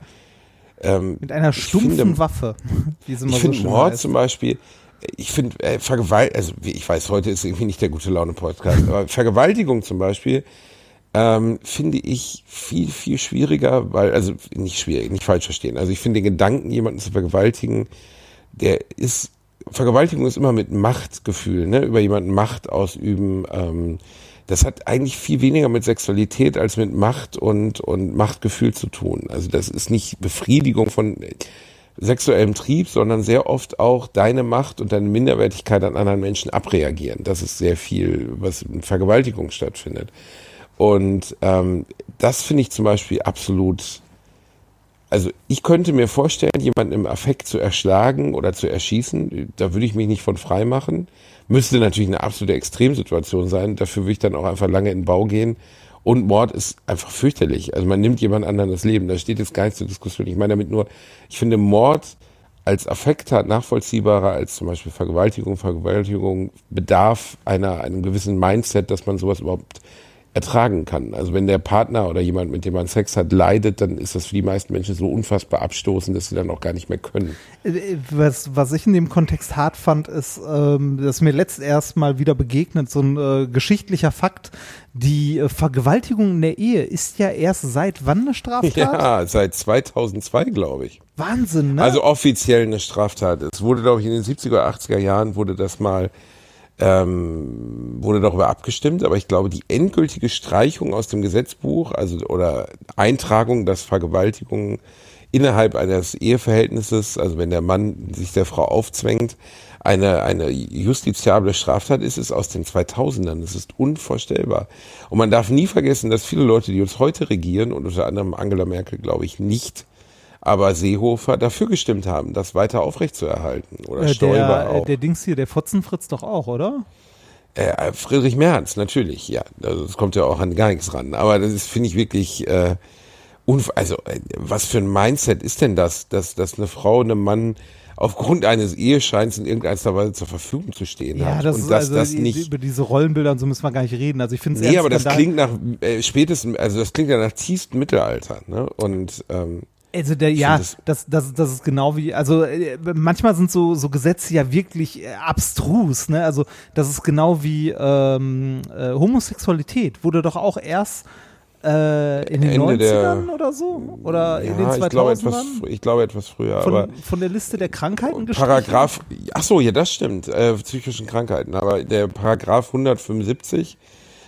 [SPEAKER 5] ähm,
[SPEAKER 4] Mit einer stumpfen
[SPEAKER 5] finde-
[SPEAKER 4] Waffe. [LAUGHS]
[SPEAKER 5] Ich
[SPEAKER 4] so
[SPEAKER 5] finde Mord
[SPEAKER 4] heißt.
[SPEAKER 5] zum Beispiel, ich finde äh, Vergewalt, also ich weiß, heute ist irgendwie nicht der gute Laune Podcast, aber Vergewaltigung zum Beispiel ähm, finde ich viel, viel schwieriger, weil, also nicht schwierig, nicht falsch verstehen. Also ich finde den Gedanken, jemanden zu vergewaltigen, der ist, Vergewaltigung ist immer mit Machtgefühl, ne, über jemanden Macht ausüben, ähm, das hat eigentlich viel weniger mit Sexualität als mit Macht und, und Machtgefühl zu tun. Also das ist nicht Befriedigung von sexuellem Trieb, sondern sehr oft auch deine Macht und deine Minderwertigkeit an anderen Menschen abreagieren. Das ist sehr viel, was in Vergewaltigung stattfindet. Und ähm, das finde ich zum Beispiel absolut. Also ich könnte mir vorstellen, jemanden im Affekt zu erschlagen oder zu erschießen. Da würde ich mich nicht von frei machen. Müsste natürlich eine absolute Extremsituation sein. Dafür würde ich dann auch einfach lange in den Bau gehen. Und Mord ist einfach fürchterlich. Also man nimmt jemand anderen das Leben. Da steht jetzt gar nichts zur Diskussion. Ich meine damit nur, ich finde Mord als Affekttat nachvollziehbarer als zum Beispiel Vergewaltigung. Vergewaltigung bedarf einer, einem gewissen Mindset, dass man sowas überhaupt ertragen kann. Also wenn der Partner oder jemand, mit dem man Sex hat, leidet, dann ist das für die meisten Menschen so unfassbar abstoßend, dass sie dann auch gar nicht mehr können.
[SPEAKER 4] Äh, Was, was ich in dem Kontext hart fand, ist, ähm, dass mir letzt erst mal wieder begegnet, so ein äh, geschichtlicher Fakt, die äh, Vergewaltigung in der Ehe ist ja erst seit wann eine Straftat?
[SPEAKER 5] Ja, seit 2002, glaube ich.
[SPEAKER 4] Wahnsinn, ne?
[SPEAKER 5] Also offiziell eine Straftat. Es wurde, glaube ich, in den 70er, 80er Jahren wurde das mal, ähm, wurde darüber abgestimmt, aber ich glaube, die endgültige Streichung aus dem Gesetzbuch, also oder Eintragung, dass Vergewaltigung innerhalb eines Eheverhältnisses, also wenn der Mann sich der Frau aufzwängt, eine, eine justiziable Straftat ist, ist aus den 2000ern. Das ist unvorstellbar. Und man darf nie vergessen, dass viele Leute, die uns heute regieren, und unter anderem Angela Merkel, glaube ich, nicht, aber Seehofer dafür gestimmt haben, das weiter aufrechtzuerhalten. Oder
[SPEAKER 4] äh,
[SPEAKER 5] Stoiber
[SPEAKER 4] der,
[SPEAKER 5] auch.
[SPEAKER 4] äh, der Dings hier, der Fotzenfritz doch auch, oder?
[SPEAKER 5] Äh, Friedrich Merz, natürlich, ja. Also das kommt ja auch an gar nichts ran. Aber das ist, finde ich, wirklich, äh, unf also äh, was für ein Mindset ist denn das, dass, dass eine Frau einem Mann aufgrund eines Ehescheins in irgendeiner Weise zur Verfügung zu stehen
[SPEAKER 4] Ja,
[SPEAKER 5] hat.
[SPEAKER 4] das
[SPEAKER 5] und
[SPEAKER 4] ist
[SPEAKER 5] dass
[SPEAKER 4] also
[SPEAKER 5] das nicht.
[SPEAKER 4] über diese Rollenbilder und so müssen wir gar nicht reden. Also ich finde es
[SPEAKER 5] Nee, aber das klingt nach äh, spätestens, also das klingt ja nach tiefstem Mittelalter, ne? Und ähm,
[SPEAKER 4] Also der, ja, das, das, das ist genau wie, also äh, manchmal sind so, so Gesetze ja wirklich äh, abstrus, ne? Also das ist genau wie ähm, äh, Homosexualität wurde doch auch erst äh, in den
[SPEAKER 5] Ende der-
[SPEAKER 4] 90ern oder so? Oder in den
[SPEAKER 5] ja, ich glaube
[SPEAKER 4] 2000ern?
[SPEAKER 5] etwas, ich glaube etwas früher, aber
[SPEAKER 4] von, von der Liste der Krankheiten gestrichen?
[SPEAKER 5] Paragraph, ach so, ja, das stimmt, äh, psychischen Krankheiten, aber der Paragraph 175,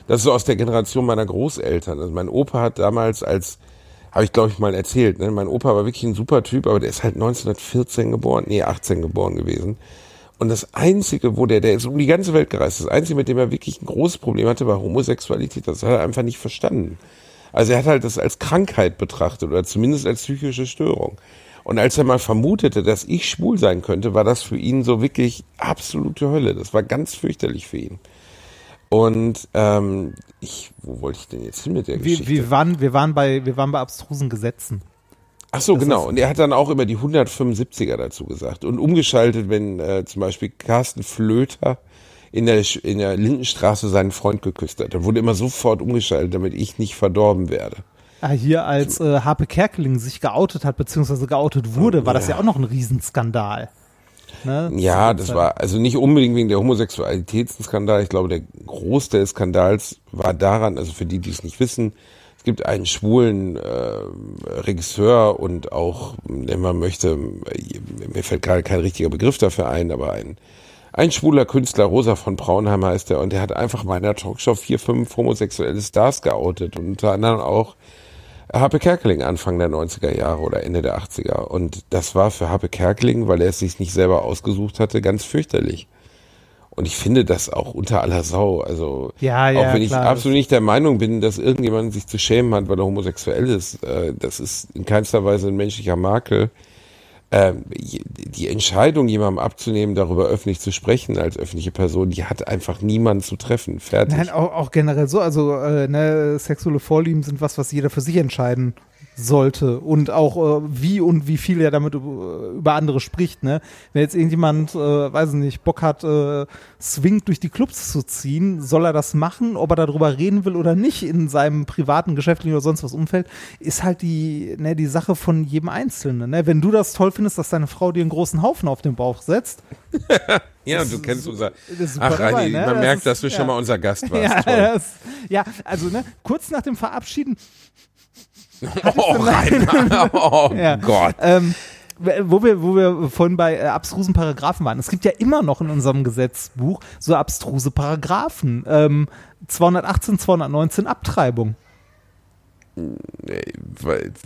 [SPEAKER 5] das ist so aus der Generation meiner Großeltern. Also mein Opa hat damals als, habe ich glaube ich mal erzählt, ne? mein Opa war wirklich ein super Typ, aber der ist halt 1914 geboren, nee, 18 geboren gewesen. Und das Einzige, wo der, der ist um die ganze Welt gereist, das Einzige, mit dem er wirklich ein großes Problem hatte, war Homosexualität. Das hat er einfach nicht verstanden. Also er hat halt das als Krankheit betrachtet oder zumindest als psychische Störung. Und als er mal vermutete, dass ich schwul sein könnte, war das für ihn so wirklich absolute Hölle. Das war ganz fürchterlich für ihn. Und ähm, ich, wo wollte ich denn jetzt hin mit der Geschichte?
[SPEAKER 4] Wir, wir, waren, wir, waren bei, wir waren bei abstrusen Gesetzen.
[SPEAKER 5] Ach so,
[SPEAKER 4] Das
[SPEAKER 5] genau. Und er hat dann auch über die 175er dazu gesagt. Und umgeschaltet, wenn äh, zum Beispiel Carsten Flöter in der, in der Lindenstraße seinen Freund geküsst hat. Dann wurde immer sofort umgeschaltet, damit ich nicht verdorben werde.
[SPEAKER 4] Ah, hier als äh, Harpe Kerkeling sich geoutet hat, beziehungsweise geoutet wurde, war das ja auch noch ein Riesenskandal. Ne?
[SPEAKER 5] Ja, das war also nicht unbedingt wegen der Homosexualitätsskandal. Ich glaube, der Großteil des Skandals war daran, also für die, die es nicht wissen, es gibt einen schwulen äh, Regisseur und auch, wenn man möchte, mir fällt gerade kein richtiger Begriff dafür ein, aber ein, ein schwuler Künstler, Rosa von Braunheim heißt er, und der hat einfach mal in der Talkshow vier, fünf homosexuelle Stars geoutet und unter anderem auch Happe Kerkeling Anfang der 90er Jahre oder Ende der 80er. Und das war für Happe Kerkeling, weil er es sich nicht selber ausgesucht hatte, ganz fürchterlich. Und ich finde das auch unter aller Sau. Also
[SPEAKER 4] Ja, ja,
[SPEAKER 5] auch wenn ich
[SPEAKER 4] klar,
[SPEAKER 5] absolut nicht der Meinung bin, dass irgendjemand sich zu schämen hat, weil er homosexuell ist, äh, das ist in keinster Weise ein menschlicher Makel. Ähm, die Entscheidung, jemandem abzunehmen, darüber öffentlich zu sprechen als öffentliche Person, die hat einfach niemand zu treffen. Fertig.
[SPEAKER 4] Nein, auch, auch generell so. Also, äh, ne, sexuelle Vorlieben sind was, was jeder für sich entscheiden sollte. Und auch, äh, wie und wie viel er damit über, andere spricht. Ne? Wenn jetzt irgendjemand, äh, weiß ich nicht, Bock hat, äh, swingt durch die Clubs zu ziehen, soll er das machen? Ob er darüber reden will oder nicht in seinem privaten, geschäftlichen oder sonst was Umfeld, ist halt die, ne, die Sache von jedem Einzelnen. Ne? Wenn du das toll findest, dass deine Frau dir einen großen Haufen auf den Bauch setzt, [LAUGHS]
[SPEAKER 5] ja, du kennst unser. Ach, Reini,
[SPEAKER 4] ne?
[SPEAKER 5] man
[SPEAKER 4] Das
[SPEAKER 5] merkt,
[SPEAKER 4] ist-
[SPEAKER 5] dass du
[SPEAKER 4] ja.
[SPEAKER 5] schon mal unser Gast warst. [LAUGHS]
[SPEAKER 4] Ja, das, ja, also ne, kurz nach dem Verabschieden,
[SPEAKER 5] Oh, Rainer. [LAUGHS] oh
[SPEAKER 4] Ja.
[SPEAKER 5] Gott.
[SPEAKER 4] ähm, wo wir, wo wir vorhin bei äh, abstrusen Paragraphen waren. Es gibt ja immer noch in unserem Gesetzbuch so abstruse Paragraphen. Ähm, 218, 219 Abtreibung.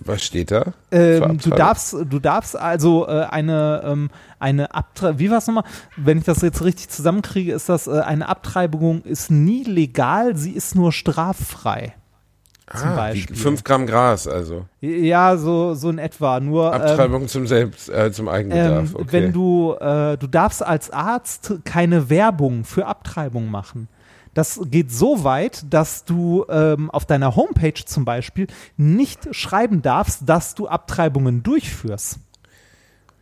[SPEAKER 5] Was steht da?
[SPEAKER 4] Ähm, du darfst, du darfst also äh, eine, ähm, eine Abtreibung, wie war es nochmal? Wenn ich das jetzt richtig zusammenkriege, ist das, äh, eine Abtreibung ist nie legal, sie ist nur straffrei. Zum
[SPEAKER 5] ah,
[SPEAKER 4] Beispiel.
[SPEAKER 5] fünf Gramm Gras, also.
[SPEAKER 4] Ja, so, so in etwa. Nur, ähm,
[SPEAKER 5] Abtreibung zum Selbst, äh, zum Eigenbedarf.
[SPEAKER 4] Ähm,
[SPEAKER 5] okay.
[SPEAKER 4] Wenn du, äh, du darfst als Arzt keine Werbung für Abtreibung machen. Das geht so weit, dass du ähm, auf deiner Homepage zum Beispiel nicht schreiben darfst, dass du Abtreibungen durchführst.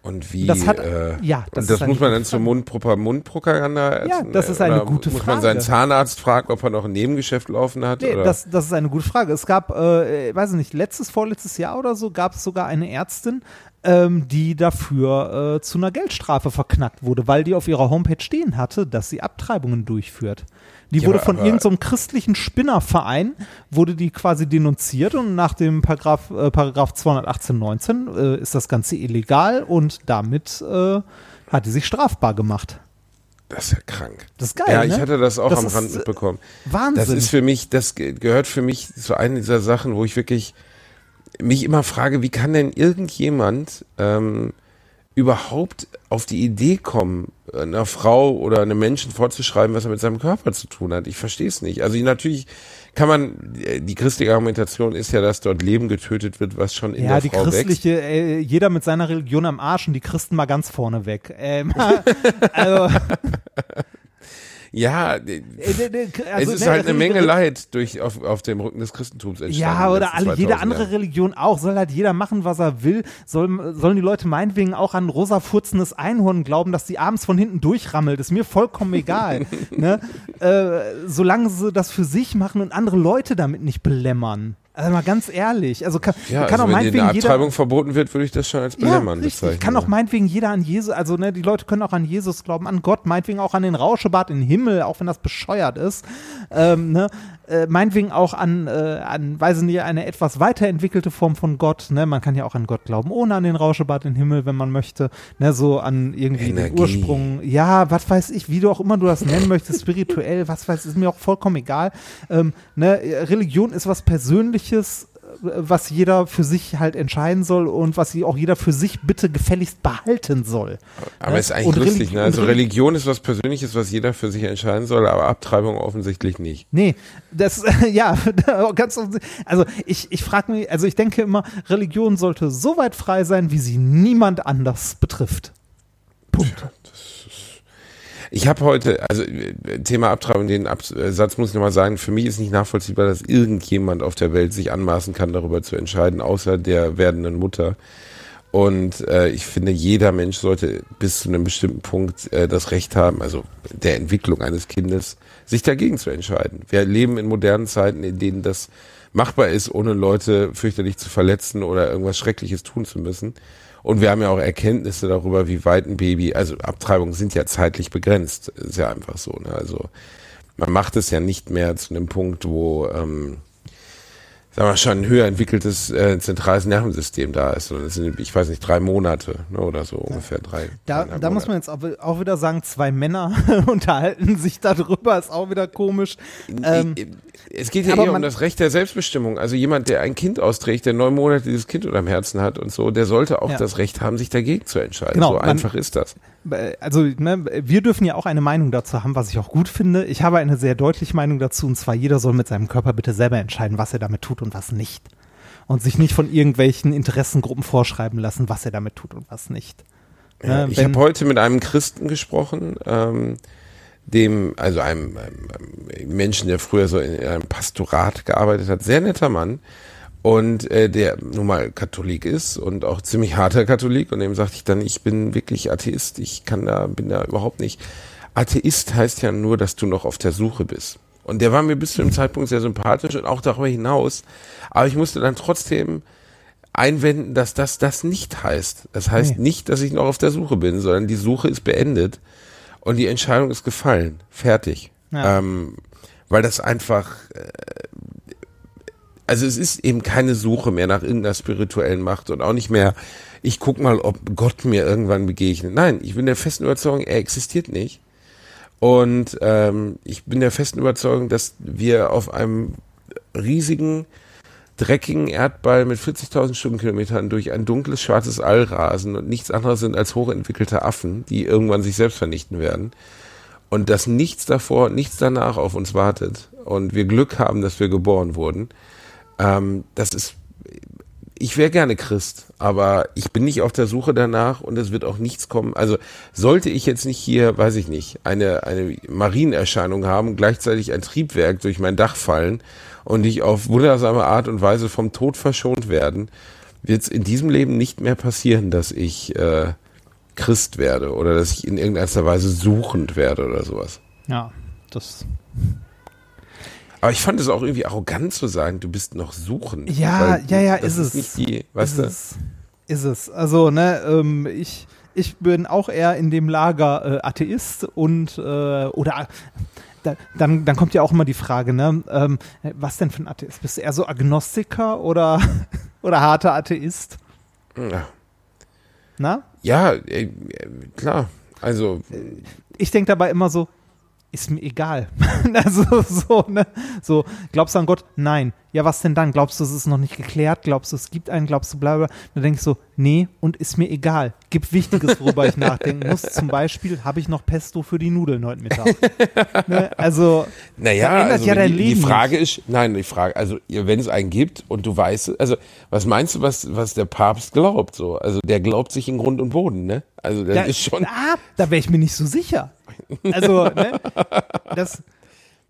[SPEAKER 5] Und wie?
[SPEAKER 4] das hat-
[SPEAKER 5] äh,
[SPEAKER 4] ja, das
[SPEAKER 5] das muss man dann zur
[SPEAKER 4] Frage.
[SPEAKER 5] Mundpro Mundpropaganda.
[SPEAKER 4] Ja, das ist eine gute
[SPEAKER 5] Muss man seinen
[SPEAKER 4] Frage.
[SPEAKER 5] Zahnarzt fragen, ob er noch ein Nebengeschäft laufen hat?
[SPEAKER 4] Nee,
[SPEAKER 5] oder?
[SPEAKER 4] das, das ist eine gute Frage. Es gab, äh, weiß ich nicht, letztes, vorletztes Jahr oder so, gab es sogar eine Ärztin, ähm, die dafür äh, zu einer Geldstrafe verknackt wurde, weil die auf ihrer Homepage stehen hatte, dass sie Abtreibungen durchführt. Die
[SPEAKER 5] Ja,
[SPEAKER 4] wurde von irgendeinem christlichen Spinnerverein, wurde die quasi denunziert und nach dem Paragraph, äh, Paragraph 218.19 äh, ist das Ganze illegal und damit äh, hat die sich strafbar gemacht.
[SPEAKER 5] das ist ja krank.
[SPEAKER 4] Das ist geil,
[SPEAKER 5] Ja,
[SPEAKER 4] ne?
[SPEAKER 5] ich hatte das auch
[SPEAKER 4] Das
[SPEAKER 5] am Rand
[SPEAKER 4] äh,
[SPEAKER 5] mitbekommen.
[SPEAKER 4] Wahnsinn.
[SPEAKER 5] Das ist für mich, das ge- gehört für mich zu einer dieser Sachen, wo ich wirklich mich immer frage, wie kann denn irgendjemand ähm, überhaupt auf die Idee kommen, einer Frau oder einem Menschen vorzuschreiben, was er mit seinem Körper zu tun hat? Ich verstehe es nicht. Also natürlich kann man, die christliche Argumentation ist ja, dass dort Leben getötet wird, was schon in
[SPEAKER 4] Ja,
[SPEAKER 5] der
[SPEAKER 4] die
[SPEAKER 5] Frau wächst.
[SPEAKER 4] christliche, äh, jeder mit seiner Religion am Arsch und die Christen mal ganz vorne weg. Ähm, [LAUGHS] also,
[SPEAKER 5] Ja, äh,
[SPEAKER 4] äh,
[SPEAKER 5] es
[SPEAKER 4] also,
[SPEAKER 5] ist halt eine Menge Leid durch, auf, auf dem Rücken des Christentums entstanden.
[SPEAKER 4] Ja, oder alle, jede
[SPEAKER 5] 2000
[SPEAKER 4] andere. Religion auch. Soll halt jeder machen, was er will. Soll, sollen die Leute meinetwegen auch an rosa furzendes Einhorn glauben, dass die abends von hinten durchrammelt. Ist mir vollkommen egal. [LAUGHS] ne? äh, solange sie das für sich machen und andere Leute damit nicht belämmern. Also mal ganz ehrlich. Also kann,
[SPEAKER 5] Ja,
[SPEAKER 4] kann
[SPEAKER 5] also
[SPEAKER 4] auch
[SPEAKER 5] wenn
[SPEAKER 4] meinetwegen
[SPEAKER 5] eine
[SPEAKER 4] jeder.
[SPEAKER 5] Abtreibung verboten wird, würde ich das schon als
[SPEAKER 4] Ja,
[SPEAKER 5] Belämmern
[SPEAKER 4] richtig.
[SPEAKER 5] bezeichnen.
[SPEAKER 4] Kann auch
[SPEAKER 5] ja.
[SPEAKER 4] meinetwegen jeder an Jesus, also ne, die Leute können auch an Jesus glauben, an Gott, meinetwegen auch an den Rauschebad im Himmel, auch wenn das bescheuert ist. Ähm, ne, äh, meinetwegen auch an, äh, an, weiß ich nicht, eine etwas weiterentwickelte Form von Gott. Ne? Man kann ja auch an Gott glauben, ohne an den Rauschebad im Himmel, wenn man möchte. Ne? So an irgendwie
[SPEAKER 5] Energie.
[SPEAKER 4] den Ursprung. Ja, was weiß ich, wie du auch immer du das nennen möchtest, spirituell, was weiß, ist mir auch vollkommen egal. Ähm, ne? Religion ist was Persönliches was jeder für sich halt entscheiden soll und was auch jeder für sich bitte gefälligst behalten soll.
[SPEAKER 5] Aber
[SPEAKER 4] Ne?
[SPEAKER 5] ist eigentlich
[SPEAKER 4] Und
[SPEAKER 5] lustig, ne? Also Religion ist was Persönliches, was jeder für sich entscheiden soll, aber Abtreibung offensichtlich nicht.
[SPEAKER 4] Nee, das, [LAUGHS] ja, [LAUGHS] ganz, also ich, ich frage mich, also ich denke immer, Religion sollte so weit frei sein, wie sie niemand anders betrifft. Punkt.
[SPEAKER 5] Ich habe heute, also äh, Thema Abtreibung, den Ab äh, muss ich nochmal sagen, für mich ist nicht nachvollziehbar, dass irgendjemand auf der Welt sich anmaßen kann, darüber zu entscheiden, außer der werdenden Mutter. Und äh, ich finde, jeder Mensch sollte bis zu einem bestimmten Punkt äh, das Recht haben, also der Entwicklung eines Kindes, sich dagegen zu entscheiden. Wir leben in modernen Zeiten, in denen das machbar ist, ohne Leute fürchterlich zu verletzen oder irgendwas Schreckliches tun zu müssen. Und wir haben ja auch Erkenntnisse darüber, wie weit ein Baby, also Abtreibungen sind ja zeitlich begrenzt, ist ja einfach so. Ne? Also man macht es ja nicht mehr zu einem Punkt, wo ähm, sagen wir schon ein höher entwickeltes äh, zentrales Nervensystem da ist. Und das sind, ich weiß nicht, drei Monate ne, oder so, ungefähr drei.
[SPEAKER 4] Da, da muss man jetzt auch, wieder sagen, zwei Männer [LAUGHS] unterhalten sich darüber, ist auch wieder komisch. Ähm,
[SPEAKER 5] es geht ja eher um das Recht der Selbstbestimmung. Also jemand, der ein Kind austrägt, der neun Monate dieses Kind unterm Herzen hat und so, der sollte auch
[SPEAKER 4] Ja.
[SPEAKER 5] das Recht haben, sich dagegen zu entscheiden.
[SPEAKER 4] Genau,
[SPEAKER 5] so
[SPEAKER 4] man-
[SPEAKER 5] einfach ist das.
[SPEAKER 4] Also ne, wir dürfen ja auch eine Meinung dazu haben, was ich auch gut finde. Ich habe eine sehr deutliche Meinung dazu, und zwar jeder soll mit seinem Körper bitte selber entscheiden, was er damit tut und was nicht. Und sich nicht von irgendwelchen Interessengruppen vorschreiben lassen, was er damit tut und was nicht.
[SPEAKER 5] Ja,
[SPEAKER 4] Ne,
[SPEAKER 5] ich habe heute mit einem Christen gesprochen, ähm, dem, also einem, einem, einem Menschen, der früher so in einem Pastorat gearbeitet hat, sehr netter Mann und äh, der nun mal Katholik ist und auch ziemlich harter Katholik und dem sagte ich dann, ich bin wirklich Atheist, ich kann da, bin da überhaupt nicht. Atheist heißt ja nur, dass du noch auf der Suche bist. Und der war mir bis zu dem Zeitpunkt sehr sympathisch und auch darüber hinaus. Aber ich musste dann trotzdem einwenden, dass das das nicht heißt. Das heißt
[SPEAKER 4] Nee.
[SPEAKER 5] nicht, dass ich noch auf der Suche bin, sondern die Suche ist beendet und die Entscheidung ist gefallen. Fertig.
[SPEAKER 4] Ja.
[SPEAKER 5] Ähm, weil das einfach, äh, also es ist eben keine Suche mehr nach irgendeiner spirituellen Macht und auch nicht mehr, ich guck mal, ob Gott mir irgendwann begegnet. Nein, ich bin der festen Überzeugung, er existiert nicht. Und ähm, ich bin der festen Überzeugung, dass wir auf einem riesigen, dreckigen Erdball mit 40.000 Stundenkilometern durch ein dunkles, schwarzes All rasen und nichts anderes sind als hochentwickelte Affen, die irgendwann sich selbst vernichten werden. Und dass nichts davor, nichts danach auf uns wartet. Und wir Glück haben, dass wir geboren wurden. Ähm, das ist, ich wäre gerne Christ, aber ich bin nicht auf der Suche danach und es wird auch nichts kommen. Also sollte ich jetzt nicht hier, weiß ich nicht, eine, eine Marienerscheinung haben, gleichzeitig ein Triebwerk durch mein Dach fallen und ich auf wundersame Art und Weise vom Tod verschont werden, wird es in diesem Leben nicht mehr passieren, dass ich äh, Christ werde oder dass ich in irgendeiner Weise suchend werde oder sowas.
[SPEAKER 4] ja, das.
[SPEAKER 5] Aber ich fand es auch irgendwie arrogant zu sagen, du bist noch suchend.
[SPEAKER 4] Ja, ja, ja,
[SPEAKER 5] das
[SPEAKER 4] ist es.
[SPEAKER 5] Die, weißt
[SPEAKER 4] ist
[SPEAKER 5] du?
[SPEAKER 4] es. Ist es. Also, ne, ähm, ich, ich bin auch eher in dem Lager äh, Atheist und äh, oder da, dann, dann kommt ja auch immer die Frage, ne, ähm, was denn für ein Atheist? Bist du eher so Agnostiker oder, [LAUGHS] oder harter Atheist?
[SPEAKER 5] Ja,
[SPEAKER 4] Na?
[SPEAKER 5] ja äh, äh, klar. Also,
[SPEAKER 4] Ich denke dabei immer so, ist mir egal. [LAUGHS] also so, ne? So, glaubst du an Gott? Nein. Ja, was denn dann? Glaubst du, es ist noch nicht geklärt? Glaubst du, es gibt einen? Glaubst du, bla bla? Dann denke ich so, nee, und ist mir egal. Gibt Wichtiges, worüber ich nachdenken muss. [LAUGHS] Zum Beispiel, habe ich noch Pesto für die Nudeln heute Mittag? [LAUGHS] ne? Also,
[SPEAKER 5] naja,
[SPEAKER 4] ändert
[SPEAKER 5] also
[SPEAKER 4] ja dein
[SPEAKER 5] die, die
[SPEAKER 4] Leben
[SPEAKER 5] Frage ist, nein, die Frage, also wenn es einen gibt und du weißt, also was meinst du, was, was der Papst glaubt? So, also der glaubt sich in Grund und Boden, ne? Also das
[SPEAKER 4] da,
[SPEAKER 5] ist schon.
[SPEAKER 4] ah, da wäre ich mir nicht so sicher. Also, ne? Das,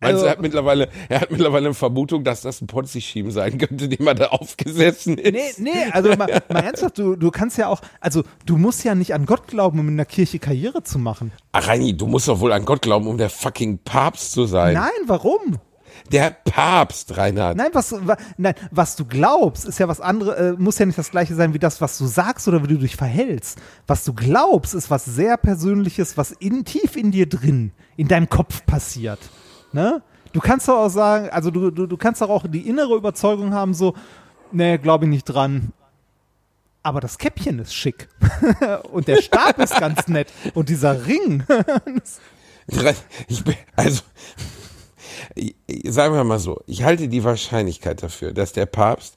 [SPEAKER 5] Meinst du,
[SPEAKER 4] also-
[SPEAKER 5] er hat mittlerweile, er hat mittlerweile eine Vermutung, dass das ein Ponzi-Scheme sein könnte, dem er da aufgesessen ist.
[SPEAKER 4] Nee, nee, also mal, mal ernsthaft, du, du kannst ja auch, also du musst ja nicht an Gott glauben, um in der Kirche Karriere zu machen.
[SPEAKER 5] Ach, Reini, du musst doch wohl an Gott glauben, um der fucking Papst zu sein.
[SPEAKER 4] Nein, warum?
[SPEAKER 5] Der Papst, Reinhard.
[SPEAKER 4] Nein, was, wa, nein, was du glaubst, ist ja was anderes, äh, muss ja nicht das gleiche sein wie das, was du sagst oder wie du dich verhältst. Was du glaubst, ist was sehr Persönliches, was in, tief in dir drin, in deinem Kopf passiert. Ne? Du kannst doch auch sagen, also du, du, du kannst doch auch die innere Überzeugung haben, so, nee, glaube ich nicht dran. Aber das Käppchen ist schick. [LAUGHS] Und der Stab ist ganz nett. Und dieser Ring. [LAUGHS]
[SPEAKER 5] Ich bin, also, sagen wir mal so, ich halte die Wahrscheinlichkeit dafür, dass der Papst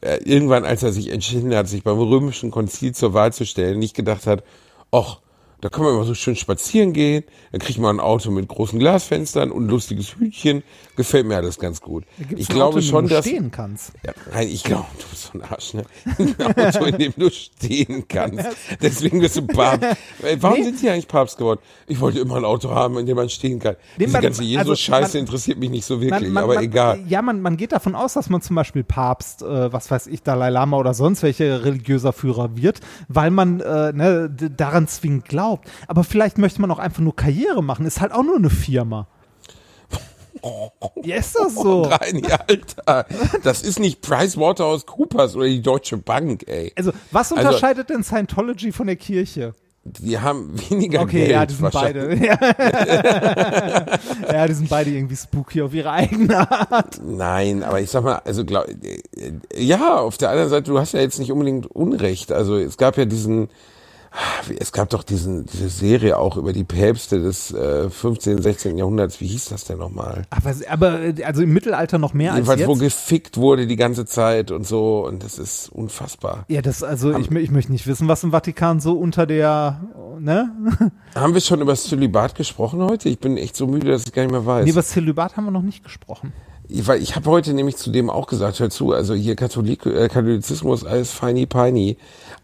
[SPEAKER 5] äh, irgendwann, als er sich entschieden hat, sich beim römischen Konzil zur Wahl zu stellen, nicht gedacht hat, ach, da kann man immer so schön spazieren gehen, dann kriegt man ein Auto mit großen Glasfenstern und lustiges Hütchen, gefällt mir alles ganz gut. Ich glaube
[SPEAKER 4] Auto,
[SPEAKER 5] schon, dass
[SPEAKER 4] stehen kannst.
[SPEAKER 5] Ja, nein, ich glaube, du bist so ein Arsch, ne? [LAUGHS] Ein Auto, in dem du stehen kannst. [LAUGHS] Deswegen bist du Papst. Äh, Warum
[SPEAKER 4] Nee.
[SPEAKER 5] sind die eigentlich Papst geworden? Ich wollte immer ein Auto haben, in dem man stehen kann. Diese
[SPEAKER 4] man-
[SPEAKER 5] ganze
[SPEAKER 4] also
[SPEAKER 5] Jesus-Scheiße
[SPEAKER 4] man-
[SPEAKER 5] interessiert mich nicht so wirklich,
[SPEAKER 4] Man- man-
[SPEAKER 5] aber egal.
[SPEAKER 4] Ja, man, man geht davon aus, dass man zum Beispiel Papst, äh, was weiß ich, Dalai Lama oder sonst welche religiöser Führer wird, weil man äh, ne, daran zwingend glaubt. Aber vielleicht möchte man auch einfach nur Karriere machen. Ist halt auch nur eine Firma. Ja, ist das so? [LAUGHS]
[SPEAKER 5] Rein, Alter. Das ist nicht PricewaterhouseCoopers oder die Deutsche Bank, ey.
[SPEAKER 4] Also, was
[SPEAKER 5] Also-
[SPEAKER 4] unterscheidet denn Scientology von der Kirche?
[SPEAKER 5] Die haben weniger
[SPEAKER 4] Okay,
[SPEAKER 5] Geld.
[SPEAKER 4] ja, die sind beide. Ja. [LAUGHS] ja, die sind beide irgendwie spooky auf ihre eigene Art.
[SPEAKER 5] Nein, aber ich sag mal, also glaub, äh, ja, auf der anderen Seite, du hast ja jetzt nicht unbedingt Unrecht. Also es gab ja diesen, es gab doch diesen, diese Serie auch über die Päpste des äh, 15., 16. Jahrhunderts. Wie hieß das denn nochmal?
[SPEAKER 4] Aber, aber also im Mittelalter noch mehr als
[SPEAKER 5] Jedenfalls, wo
[SPEAKER 4] jetzt.
[SPEAKER 5] gefickt wurde die ganze Zeit und so. Und das ist unfassbar.
[SPEAKER 4] Ja, das, also ich, mö- ich möchte nicht wissen, was im Vatikan so unter der, ne? [LAUGHS]
[SPEAKER 5] Haben wir schon über das Zölibat gesprochen heute? Ich bin echt so müde, dass ich gar nicht mehr weiß.
[SPEAKER 4] Nee, über das Zölibat haben wir noch nicht gesprochen.
[SPEAKER 5] Ich, weil ich habe heute nämlich zu dem auch gesagt, hör zu, also hier Katholik, äh, Katholizismus, alles feini peini,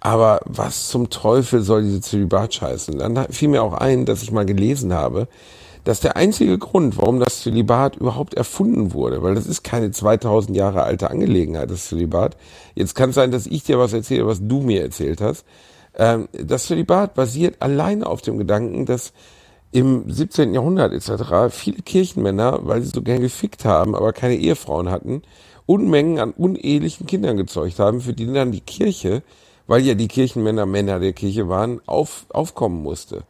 [SPEAKER 5] aber was zum Teufel soll diese Zölibat scheißen? Dann fiel mir auch ein, dass ich mal gelesen habe, dass der einzige Grund, warum das Zölibat überhaupt erfunden wurde, weil das ist keine 2000 Jahre alte Angelegenheit, das Zölibat. Jetzt kann es sein, dass ich dir was erzähle, was du mir erzählt hast. Ähm, das Zölibat basiert alleine auf dem Gedanken, dass im 17. Jahrhundert etc. viele Kirchenmänner, weil sie so gern gefickt haben, aber keine Ehefrauen hatten, Unmengen an unehelichen Kindern gezeugt haben, für die dann die Kirche, weil ja die Kirchenmänner Männer der Kirche waren, auf, aufkommen musste.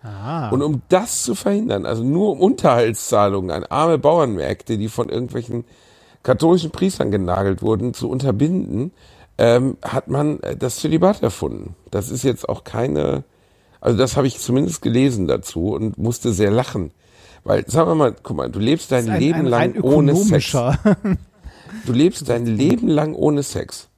[SPEAKER 5] Und um das zu verhindern, also nur um Unterhaltszahlungen an arme Bauernmärkte, die von irgendwelchen katholischen Priestern genagelt wurden, zu unterbinden, ähm, hat man äh, das Zölibat erfunden. Das ist jetzt auch keine, also das habe ich zumindest gelesen dazu und musste sehr lachen. Weil, sagen wir mal, guck mal, du lebst dein
[SPEAKER 4] Ein-
[SPEAKER 5] Leben
[SPEAKER 4] ein
[SPEAKER 5] lang ohne Sex. Du lebst dein [LAUGHS] Leben lang ohne Sex.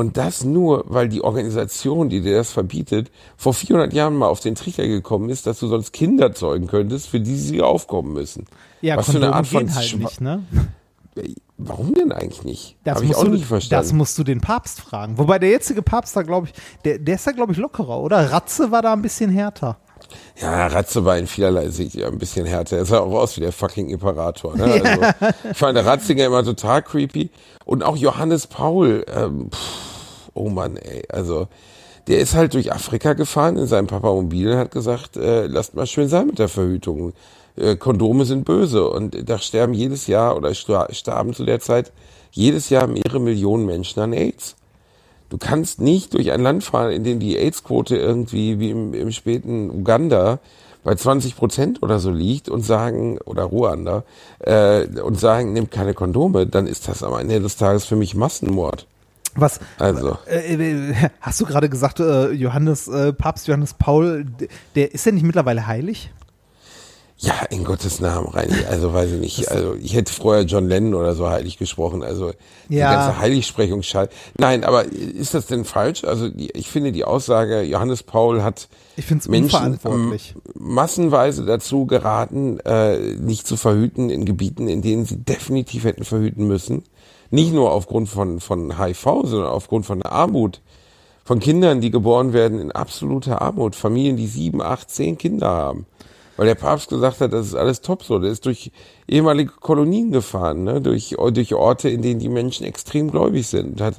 [SPEAKER 5] Und das nur, weil die Organisation, die dir das verbietet, vor 400 Jahren mal auf den Trichter gekommen ist, dass du sonst Kinder zeugen könntest, für die sie aufkommen müssen.
[SPEAKER 4] Ja,
[SPEAKER 5] Was für eine
[SPEAKER 4] Kondome
[SPEAKER 5] Art von
[SPEAKER 4] halt nicht, ne?
[SPEAKER 5] Warum denn eigentlich nicht?
[SPEAKER 4] Das
[SPEAKER 5] Habe ich
[SPEAKER 4] musst
[SPEAKER 5] auch
[SPEAKER 4] du,
[SPEAKER 5] nicht verstanden.
[SPEAKER 4] Das musst du den Papst fragen. Wobei der jetzige Papst da, glaube ich, der, der ist da, glaube ich, lockerer, oder? Ratze war da ein bisschen härter.
[SPEAKER 5] Ja, Ratze war in vielerlei Sicht ja ein bisschen härter. Er sah auch aus wie der fucking Imperator. Ne? [LAUGHS] Also, ich fand der Ratzinger immer total creepy. Und auch Johannes Paul, ähm, pff, oh Mann, ey. Also, der ist halt durch Afrika gefahren in seinem Papamobil und hat gesagt, äh, lasst mal schön sein mit der Verhütung. Äh, Kondome sind böse. Und da sterben jedes Jahr oder star- starben zu der Zeit jedes Jahr mehrere Millionen Menschen an AIDS. Du kannst nicht durch ein Land fahren, in dem die AIDS-Quote irgendwie wie im, im späten Uganda bei 20 Prozent oder so liegt und sagen, oder Ruanda, äh, und sagen, nimm keine Kondome, dann ist das am Ende des Tages für mich Massenmord.
[SPEAKER 4] Was?
[SPEAKER 5] Also.
[SPEAKER 4] Äh, äh, [LAUGHS] hast du gerade gesagt, äh, Johannes, äh, Papst Johannes Paul, der ist ja nicht mittlerweile heilig?
[SPEAKER 5] Ja, in Gottes Namen, Reini. Also weiß ich nicht. Also ich hätte vorher John Lennon oder so heilig gesprochen. Also die
[SPEAKER 4] Ja.
[SPEAKER 5] ganze Heiligsprechung schall. Nein, aber ist das denn falsch? Also die, ich finde die Aussage, Johannes Paul hat
[SPEAKER 4] Ich finde es
[SPEAKER 5] Menschen massenweise dazu geraten, äh, nicht zu verhüten in Gebieten, in denen sie definitiv hätten verhüten müssen. Nicht nur aufgrund von, von HIV, sondern aufgrund von Armut. Von Kindern, die geboren werden in absoluter Armut. Familien, die sieben, acht, zehn Kinder haben. Weil der Papst gesagt hat, das ist alles top so. Der ist durch ehemalige Kolonien gefahren, ne? durch, durch Orte, in denen die Menschen extrem gläubig sind. Und hat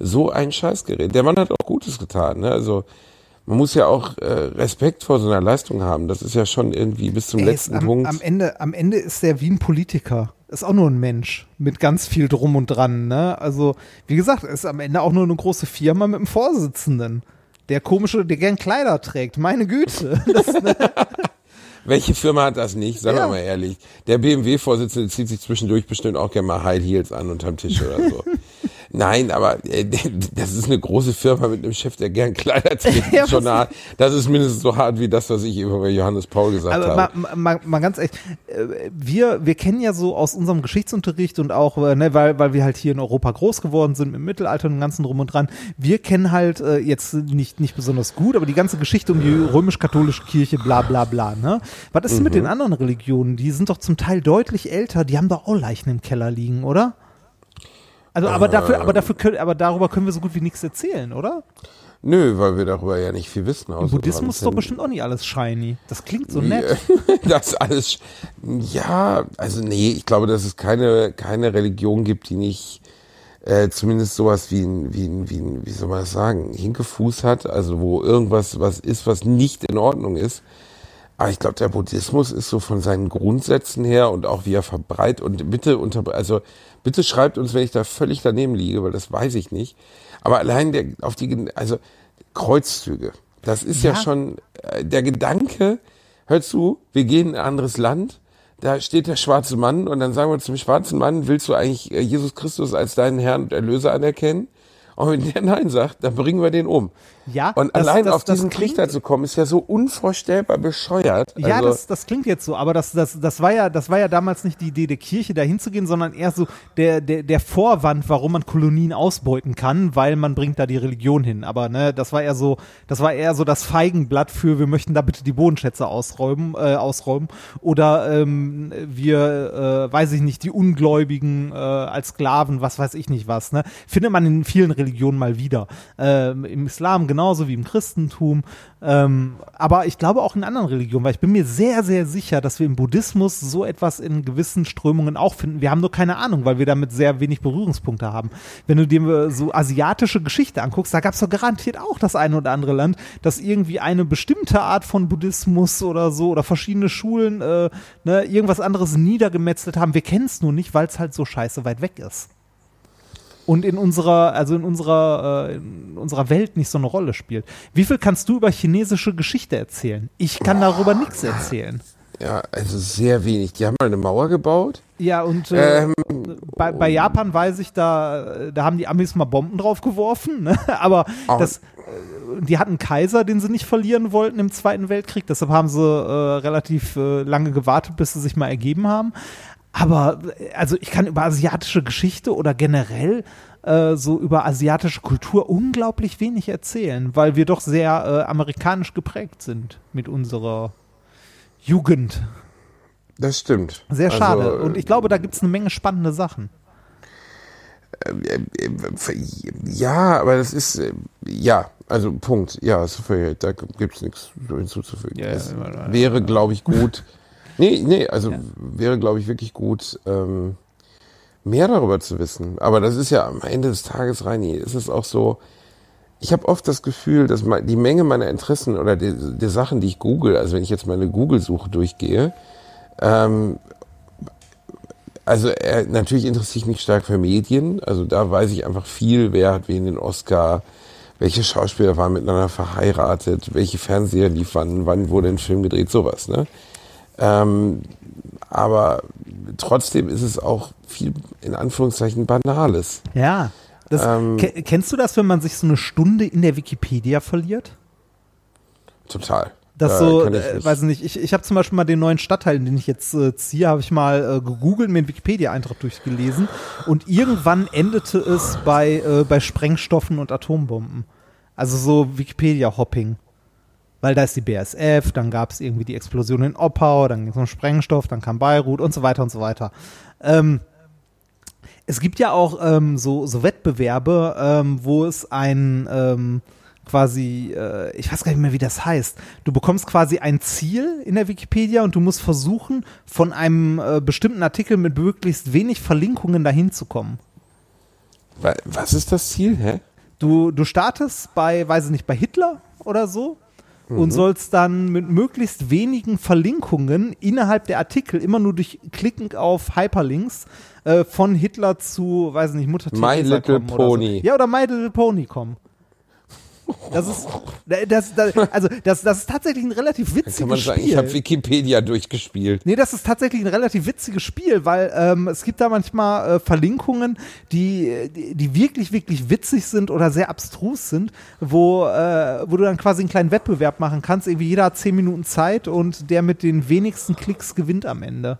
[SPEAKER 5] so einen Scheiß geredet. Der Mann hat auch Gutes getan. Ne? Also man muss ja auch äh, Respekt vor so einer Leistung haben. Das ist ja schon irgendwie bis zum
[SPEAKER 4] ist
[SPEAKER 5] letzten
[SPEAKER 4] am,
[SPEAKER 5] Punkt.
[SPEAKER 4] Am Ende, am Ende ist der wie ein Politiker. Ist auch nur ein Mensch mit ganz viel drum und dran. Ne? Also, wie gesagt, ist am Ende auch nur eine große Firma mit einem Vorsitzenden. Der komische, der gern Kleider trägt. Meine Güte. [LAUGHS] Das, ne? [LAUGHS]
[SPEAKER 5] Welche Firma hat das nicht? Sagen
[SPEAKER 4] Ja.
[SPEAKER 5] wir mal ehrlich. Der BMW-Vorsitzende zieht sich zwischendurch bestimmt auch gerne mal High Heels an unterm Tisch oder so. [LAUGHS] Nein, aber äh, [LAUGHS] das ist eine große Firma mit einem Chef, der gern Kleider trägt. [LAUGHS]
[SPEAKER 4] Ja,
[SPEAKER 5] schon hart. Das ist mindestens so hart wie das, was ich über Johannes Paul gesagt
[SPEAKER 4] Aber
[SPEAKER 5] habe.
[SPEAKER 4] mal, mal, mal ganz echt, äh, wir, wir kennen ja so aus unserem Geschichtsunterricht und auch, äh, ne, weil, weil wir halt hier in Europa groß geworden sind, im Mittelalter und dem ganzen drum und dran, wir kennen halt äh, jetzt nicht, nicht besonders gut, aber die ganze Geschichte um die römisch-katholische Kirche, bla bla bla. Ne? Was ist mit den anderen Religionen? Die sind doch zum Teil deutlich älter, die haben doch auch Leichen im Keller liegen, oder? Also, aber dafür, aber dafür können, aber darüber können wir so gut wie nichts erzählen, oder?
[SPEAKER 5] Nö, weil wir darüber ja nicht viel wissen.
[SPEAKER 4] Im Buddhismus ist doch bestimmt auch nicht alles shiny. Das klingt so nett. [LAUGHS]
[SPEAKER 5] Das alles, ja, also nee, ich glaube, dass es keine, keine Religion gibt, die nicht äh, zumindest sowas wie ein, wie ein, wie ein, wie soll man das sagen, Hinkefuß hat, also wo irgendwas was ist, was nicht in Ordnung ist. Aber ich glaube, der Buddhismus ist so von seinen Grundsätzen her und auch wie er verbreitet und bitte unter, also bitte schreibt uns, wenn ich da völlig daneben liege, weil das weiß ich nicht. Aber allein der, auf die, also Kreuzzüge, das ist ja,
[SPEAKER 4] Ja.
[SPEAKER 5] schon äh, der Gedanke, hör zu, wir gehen in ein anderes Land, da steht der schwarze Mann und dann sagen wir zum schwarzen Mann, willst du eigentlich äh, Jesus Christus als deinen Herrn und Erlöser anerkennen? Und wenn der Nein sagt, dann bringen wir den um.
[SPEAKER 4] Ja,
[SPEAKER 5] Und
[SPEAKER 4] das-
[SPEAKER 5] allein
[SPEAKER 4] das-
[SPEAKER 5] auf
[SPEAKER 4] das
[SPEAKER 5] diesen
[SPEAKER 4] klingt-
[SPEAKER 5] Trichter zu kommen, ist ja so unvorstellbar bescheuert.
[SPEAKER 4] Ja,
[SPEAKER 5] also,
[SPEAKER 4] das, das klingt jetzt so, aber das, das, das, war ja, das war ja damals nicht die Idee der Kirche, da hinzugehen, sondern eher so der, der, der Vorwand, warum man Kolonien ausbeuten kann, weil man bringt da die Religion hin. Aber ne, das war eher so, das war eher so das Feigenblatt für, wir möchten da bitte die Bodenschätze ausräumen, äh, ausräumen. Oder ähm, wir, äh, weiß ich nicht, die Ungläubigen äh, als Sklaven, was weiß ich nicht was. Ne? Findet man in vielen Religionen mal wieder. Ähm, Im Islam genauso wie im Christentum. Ähm, aber ich glaube auch in anderen Religionen, weil ich bin mir sehr, sehr sicher, dass wir im Buddhismus so etwas in gewissen Strömungen auch finden. Wir haben nur keine Ahnung, weil wir damit sehr wenig Berührungspunkte haben. Wenn du dir so asiatische Geschichte anguckst, da gab es doch garantiert auch das eine oder andere Land, das irgendwie eine bestimmte Art von Buddhismus oder so oder verschiedene Schulen äh, ne, irgendwas anderes niedergemetzelt haben. Wir kennen es nur nicht, weil es halt so scheiße weit weg ist und in unserer, also in unserer, äh, in unserer Welt nicht so eine Rolle spielt. Wie viel kannst du über chinesische Geschichte erzählen? Ich kann darüber nichts erzählen.
[SPEAKER 5] ja, also sehr wenig. Die haben mal eine Mauer gebaut.
[SPEAKER 4] Ja, und äh,
[SPEAKER 5] Ähm,
[SPEAKER 4] bei, bei Japan weiß ich, da, da haben die Amis mal Bomben drauf geworfen, ne? [LAUGHS] aber das, die hatten einen Kaiser, den sie nicht verlieren wollten im Zweiten Weltkrieg, deshalb haben sie äh, relativ äh, lange gewartet, bis sie sich mal ergeben haben. Aber äh, also ich kann über asiatische Geschichte oder generell äh, so über asiatische Kultur unglaublich wenig erzählen, weil wir doch sehr äh, amerikanisch geprägt sind mit unserer Jugend.
[SPEAKER 5] Das stimmt.
[SPEAKER 4] Sehr schade.
[SPEAKER 5] Also,
[SPEAKER 4] Und ich glaube, da gibt es eine Menge spannende Sachen.
[SPEAKER 5] Ja, aber das ist, äh, ja, also Punkt. Ja, da gibt's nichts hinzuzufügen.
[SPEAKER 4] Ja,
[SPEAKER 5] es
[SPEAKER 4] ja,
[SPEAKER 5] wäre, glaube ich, gut. Nee, nee, also wäre, glaube ich, wirklich gut, ähm, mehr darüber zu wissen. Aber das ist ja am Ende des Tages, Reini, ist es auch so, ich habe oft das Gefühl, dass die Menge meiner Interessen oder der, der Sachen, die ich google, also wenn ich jetzt meine Google-Suche durchgehe, ähm, also äh, natürlich interessiere ich mich stark für Medien. Also da weiß ich einfach viel, wer hat wen den Oscar, welche Schauspieler waren miteinander verheiratet, welche Fernseher liefern, wann wurde ein Film gedreht, sowas. Ne? Ähm, aber trotzdem ist es auch viel in Anführungszeichen Banales.
[SPEAKER 4] Ja. Das,
[SPEAKER 5] Ähm,
[SPEAKER 4] ke kennst du das, wenn man sich so eine Stunde in der Wikipedia verliert?
[SPEAKER 5] Total.
[SPEAKER 4] Das
[SPEAKER 5] Da
[SPEAKER 4] so,
[SPEAKER 5] ich
[SPEAKER 4] äh,
[SPEAKER 5] nicht-
[SPEAKER 4] weiß nicht, ich, ich habe zum Beispiel mal den neuen Stadtteil, in den ich jetzt äh, ziehe, habe ich mal äh, gegoogelt, mir einen Wikipedia-Eintrag durchgelesen und irgendwann endete es bei, äh, bei Sprengstoffen und Atombomben. Also so Wikipedia-Hopping. Weil da ist die BSF, dann gab es irgendwie die Explosion in Oppau, dann ging es um Sprengstoff, dann kam Beirut und so weiter und so weiter. Ähm, es gibt ja auch ähm, so, so Wettbewerbe, ähm, wo es ein ähm, quasi, äh, ich weiß gar nicht mehr, wie das heißt. Du bekommst quasi ein Ziel in der Wikipedia und du musst versuchen, von einem äh, bestimmten Artikel mit möglichst wenig Verlinkungen dahin zu kommen.
[SPEAKER 5] Wa- Was ist das Ziel? Hä?
[SPEAKER 4] Du, du startest bei, weiß ich nicht, bei Hitler oder so und sollst dann mit möglichst wenigen Verlinkungen innerhalb der Artikel immer nur durch Klicken auf Hyperlinks äh, von Hitler zu, weiß ich nicht, Mutter
[SPEAKER 5] My Little Pony.
[SPEAKER 4] So. Ja, oder My Little Pony kommen. Das ist, das, das, also das, das ist tatsächlich ein relativ
[SPEAKER 5] Kann
[SPEAKER 4] witziges
[SPEAKER 5] man sagen,
[SPEAKER 4] Spiel.
[SPEAKER 5] ich habe Wikipedia durchgespielt.
[SPEAKER 4] Nee, das ist tatsächlich ein relativ witziges Spiel, weil ähm, es gibt da manchmal äh, Verlinkungen, die, die, die wirklich, wirklich witzig sind oder sehr abstrus sind, wo, äh, wo du dann quasi einen kleinen Wettbewerb machen kannst. Irgendwie jeder hat zehn Minuten Zeit und der mit den wenigsten Klicks gewinnt am Ende.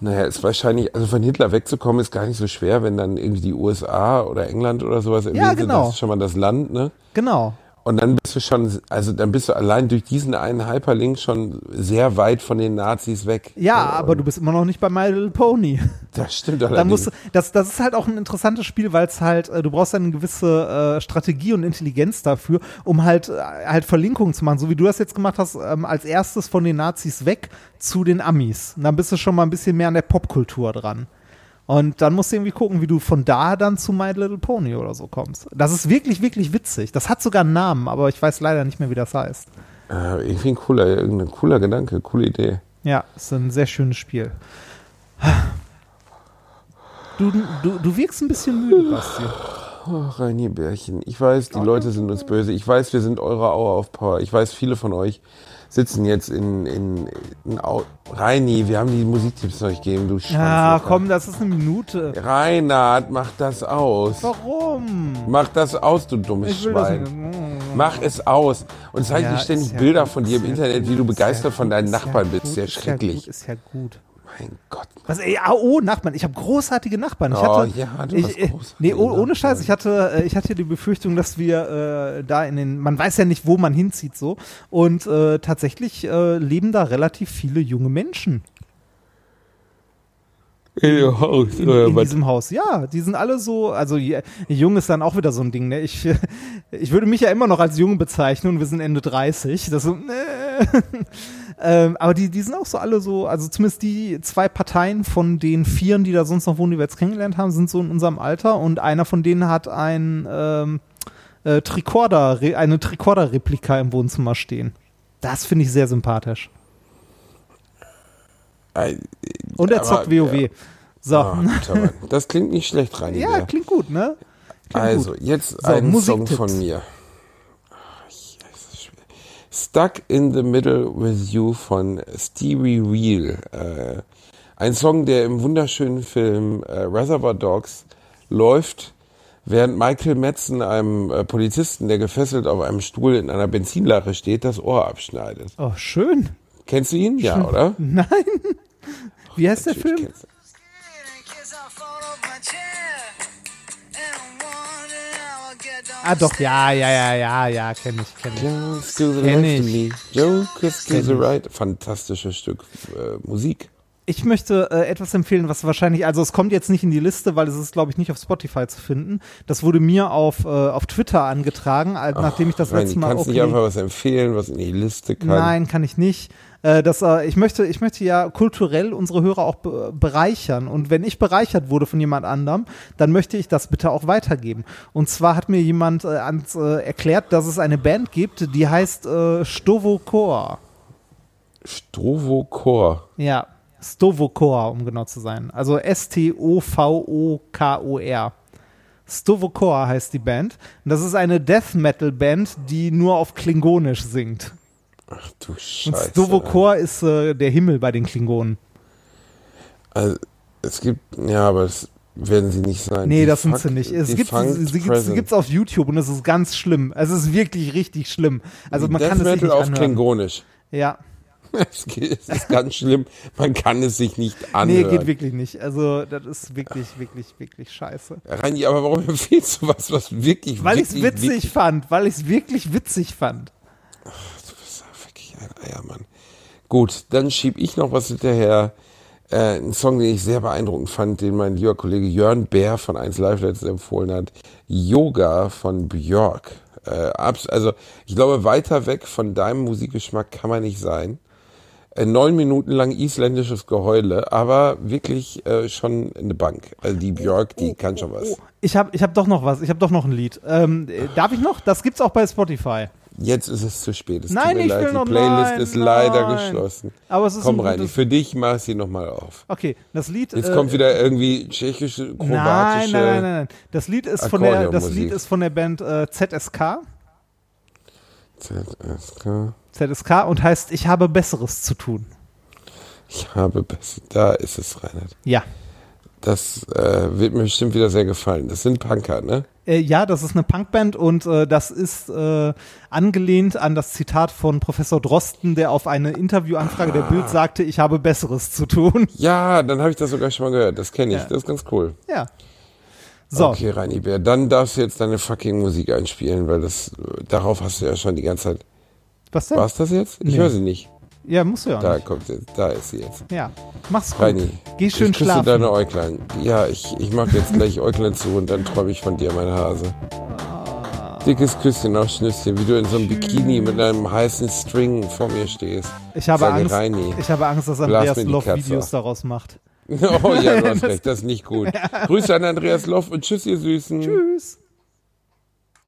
[SPEAKER 5] Naja, ist wahrscheinlich, also von Hitler wegzukommen, ist gar nicht so schwer, wenn dann irgendwie die USA oder England oder sowas erwähnt sind,
[SPEAKER 4] genau.
[SPEAKER 5] das ist schon mal das Land, ne?
[SPEAKER 4] Genau.
[SPEAKER 5] Und dann bist du schon, also dann bist du allein durch diesen einen Hyperlink schon sehr weit von den Nazis weg.
[SPEAKER 4] Ja,
[SPEAKER 5] Und
[SPEAKER 4] aber du bist immer noch nicht bei My Little Pony. [LAUGHS]
[SPEAKER 5] Das stimmt allerdings.
[SPEAKER 4] musst du, das, das ist halt auch ein interessantes Spiel, weil es halt, äh, du brauchst eine gewisse äh, Strategie und Intelligenz dafür, um halt, äh, halt Verlinkungen zu machen, so wie du das jetzt gemacht hast, ähm, als erstes von den Nazis weg zu den Amis. Und dann bist du schon mal ein bisschen mehr an der Popkultur dran. Und dann musst du irgendwie gucken, wie du von da dann zu My Little Pony oder so kommst. Das ist wirklich, wirklich witzig. Das hat sogar einen Namen, aber ich weiß leider nicht mehr, wie das heißt.
[SPEAKER 5] Äh, irgendwie ein cooler, irgendein cooler Gedanke, coole Idee.
[SPEAKER 4] Ja, ist ein sehr schönes Spiel. Du, du, du wirkst ein bisschen müde, Basti.
[SPEAKER 5] Oh, Reini Bärchen. Ich weiß, die Leute sind uns böse. Ich weiß, wir sind eure Hour of Power. Ich weiß, viele von euch sitzen jetzt in, in, in Au Reini, wir haben die Musiktipps noch nicht gegeben, du
[SPEAKER 4] Ja,
[SPEAKER 5] Schwanzlocher.
[SPEAKER 4] komm, das ist eine Minute.
[SPEAKER 5] Reinhard, mach das aus.
[SPEAKER 4] Warum?
[SPEAKER 5] Mach das aus, du dummes
[SPEAKER 4] Ich
[SPEAKER 5] Schwein. Mach es aus. Und zeig
[SPEAKER 4] Ja,
[SPEAKER 5] mir ständig
[SPEAKER 4] ja
[SPEAKER 5] Bilder
[SPEAKER 4] gut,
[SPEAKER 5] von dir im
[SPEAKER 4] ja
[SPEAKER 5] Internet,
[SPEAKER 4] gut,
[SPEAKER 5] wie du
[SPEAKER 4] ist ja
[SPEAKER 5] begeistert von deinen
[SPEAKER 4] ja
[SPEAKER 5] Nachbarn
[SPEAKER 4] gut,
[SPEAKER 5] bist. Sehr
[SPEAKER 4] ist ja
[SPEAKER 5] schrecklich.
[SPEAKER 4] Ist ja gut.
[SPEAKER 5] Mein Gott.
[SPEAKER 4] Was, ey, ah, oh, Nachbarn. Ich habe großartige Nachbarn. Ich
[SPEAKER 5] Oh,
[SPEAKER 4] hatte,
[SPEAKER 5] ja, du
[SPEAKER 4] ich,
[SPEAKER 5] hast
[SPEAKER 4] äh, nee, oh, ohne. Scheiß. Ich hatte, äh, ich hatte die Befürchtung, dass wir äh, da in den, man weiß ja nicht, wo man hinzieht so. Und äh, tatsächlich äh, leben da relativ viele junge Menschen
[SPEAKER 5] In Haus,
[SPEAKER 4] in, in diesem Haus. Ja, die sind alle so, also jung ist dann auch wieder so ein Ding. Ne? Ich, [LAUGHS] ich würde mich ja immer noch als jung bezeichnen und wir sind Ende 30. Das so, äh. [LAUGHS] ähm, aber die, die sind auch so alle so, also zumindest die zwei Parteien von den Vieren, die da sonst noch wohnen, die wir jetzt kennengelernt haben, sind so in unserem Alter und einer von denen hat ein ähm, äh, Tricorder, eine Tricorder-Replika im Wohnzimmer stehen. Das finde ich sehr sympathisch. Und er
[SPEAKER 5] Aber,
[SPEAKER 4] zockt WoW.
[SPEAKER 5] ja.
[SPEAKER 4] So.
[SPEAKER 5] Mann. das klingt nicht schlecht, Reini.
[SPEAKER 4] Ja, klingt gut, ne? Klingt
[SPEAKER 5] Also,
[SPEAKER 4] gut.
[SPEAKER 5] jetzt
[SPEAKER 4] So,
[SPEAKER 5] ein Song von mir. Ach, ich- es ist schwer. Stuck in the Middle with You von Stevie Wheel. Äh, ein Song, der im wunderschönen Film äh, Reservoir Dogs läuft, während Michael Madsen einem äh, Polizisten, der gefesselt auf einem Stuhl in einer Benzinlache steht, das Ohr abschneidet.
[SPEAKER 4] Oh, schön.
[SPEAKER 5] Kennst du ihn? Ja, oder? [LAUGHS]
[SPEAKER 4] Nein. Wie heißt der
[SPEAKER 5] Natürlich
[SPEAKER 4] Film? Ah, doch, ja, ja, ja, ja, ja, kenne ich, kenne ich.
[SPEAKER 5] Just to the
[SPEAKER 4] Kenn
[SPEAKER 5] of
[SPEAKER 4] ich.
[SPEAKER 5] to
[SPEAKER 4] Kenn
[SPEAKER 5] the right. Fantastisches Stück äh, Musik.
[SPEAKER 4] Ich möchte äh, etwas empfehlen, was wahrscheinlich, also es kommt jetzt nicht in die Liste, weil es ist, glaube ich, nicht auf Spotify zu finden. Das wurde mir auf, äh, auf Twitter angetragen, als, nachdem ich das
[SPEAKER 5] Reini,
[SPEAKER 4] letzte Mal
[SPEAKER 5] kannst nicht einfach was empfehlen, was in die Liste kann.
[SPEAKER 4] Nein, kann ich nicht. Äh, das, äh, ich, möchte, ich möchte ja kulturell unsere Hörer auch be bereichern. Und wenn ich bereichert wurde von jemand anderem, dann möchte ich das bitte auch weitergeben. Und zwar hat mir jemand äh, ans, äh, erklärt, dass es eine Band gibt, die heißt äh, Stovokor.
[SPEAKER 5] Strovokor.
[SPEAKER 4] Ja, Stovokor, um genau zu sein. Also S-T-O-V-O-K-O-R. Stovokor heißt die Band. Und das ist eine Death Metal Band, die nur auf Klingonisch singt.
[SPEAKER 5] Ach du
[SPEAKER 4] Und
[SPEAKER 5] Scheiße.
[SPEAKER 4] Stovokor ist äh, der Himmel bei den Klingonen.
[SPEAKER 5] Also, es gibt, ja, aber das werden sie nicht sein.
[SPEAKER 4] Nee,
[SPEAKER 5] Die
[SPEAKER 4] das sind sie nicht. Es gibt, sie, sie, gibt's, sie gibt's auf YouTube und es ist ganz schlimm. Es ist wirklich richtig schlimm. Also man
[SPEAKER 5] Death
[SPEAKER 4] kann es sich
[SPEAKER 5] Metal
[SPEAKER 4] nicht
[SPEAKER 5] auf
[SPEAKER 4] anhören.
[SPEAKER 5] Klingonisch.
[SPEAKER 4] Ja, [LAUGHS]
[SPEAKER 5] Es geht- es ist ganz schlimm. Man kann es sich nicht
[SPEAKER 4] nee,
[SPEAKER 5] anhören.
[SPEAKER 4] geht wirklich nicht. Also das ist wirklich, wirklich, wirklich scheiße.
[SPEAKER 5] Reini, aber warum [LAUGHS] empfiehlst du was, was wirklich,
[SPEAKER 4] Weil ich es witzig
[SPEAKER 5] wirklich,
[SPEAKER 4] fand, weil ich es wirklich witzig fand.
[SPEAKER 5] Du bist wirklich ein Eiermann. Gut, dann schieb ich noch was hinterher. Äh, ein Song, den ich sehr beeindruckend fand, den mein lieber Kollege Jörn Bär von 1 Live letztens empfohlen hat. Yoga von Björk. Äh, also, ich glaube, weiter weg von deinem Musikgeschmack kann man nicht sein. Äh, neun Minuten lang isländisches Geheule, aber wirklich äh, schon eine Bank. Also die Björk, die kann schon was.
[SPEAKER 4] Ich habe ich hab doch noch was. Ich habe doch noch ein Lied. Ähm, äh, darf ich noch? Das gibt's auch bei Spotify.
[SPEAKER 5] Jetzt ist es zu spät. Es
[SPEAKER 4] Nein,
[SPEAKER 5] tut mir
[SPEAKER 4] ich
[SPEAKER 5] leid.
[SPEAKER 4] will
[SPEAKER 5] Die
[SPEAKER 4] noch-
[SPEAKER 5] Playlist
[SPEAKER 4] nein,
[SPEAKER 5] ist leider
[SPEAKER 4] nein.
[SPEAKER 5] geschlossen.
[SPEAKER 4] Aber es ist
[SPEAKER 5] Komm
[SPEAKER 4] ein
[SPEAKER 5] rein, für dich mach ich sie nochmal auf.
[SPEAKER 4] Okay, das Lied.
[SPEAKER 5] Jetzt
[SPEAKER 4] äh,
[SPEAKER 5] kommt wieder irgendwie tschechische, kroatische.
[SPEAKER 4] nein, nein, nein, nein. Das Lied ist von der, das. Lied ist von der Band äh, ZSK.
[SPEAKER 5] ZSK.
[SPEAKER 4] ZSK und heißt Ich habe Besseres zu tun.
[SPEAKER 5] Ich habe besser. Da ist es, Reinhard.
[SPEAKER 4] Ja.
[SPEAKER 5] Das äh, wird mir bestimmt wieder sehr gefallen. Das sind Punker, ne?
[SPEAKER 4] Äh, ja, das ist eine Punkband und äh, das ist äh, angelehnt an das Zitat von Professor Drosten, der auf eine Interviewanfrage der Bild sagte, ich habe Besseres zu tun. [LAUGHS]
[SPEAKER 5] Ja, dann habe ich das sogar schon mal gehört. Das kenne ich.
[SPEAKER 4] Ja.
[SPEAKER 5] Das ist ganz cool.
[SPEAKER 4] Ja. So,
[SPEAKER 5] Okay, Reini Bär, dann darfst du jetzt deine fucking Musik einspielen, weil das darauf hast du ja schon die ganze Zeit.
[SPEAKER 4] was denn?
[SPEAKER 5] War's das jetzt? Ich
[SPEAKER 4] Nee.
[SPEAKER 5] höre sie nicht.
[SPEAKER 4] Ja, musst du ja
[SPEAKER 5] Da
[SPEAKER 4] nicht.
[SPEAKER 5] kommt sie. Da ist sie jetzt.
[SPEAKER 4] Ja, mach's gut.
[SPEAKER 5] Reini,
[SPEAKER 4] Geh schön
[SPEAKER 5] ich küsse
[SPEAKER 4] schlafen.
[SPEAKER 5] deine Äuglein. Ja, ich, ich mach jetzt gleich Äuglein zu und dann träume ich von dir, mein Hase. Dickes Küsschen auf Schnüsschen, wie du in so einem Bikini mit einem heißen String vor mir stehst.
[SPEAKER 4] Ich habe
[SPEAKER 5] Sage
[SPEAKER 4] Angst,
[SPEAKER 5] Reini.
[SPEAKER 4] ich habe Angst, dass Andreas
[SPEAKER 5] Katze
[SPEAKER 4] Videos daraus macht. [LAUGHS]
[SPEAKER 5] Oh ja, du [LAUGHS] hast recht, das ist nicht gut. Grüße an Andreas Loff und tschüss, ihr Süßen.
[SPEAKER 4] Tschüss.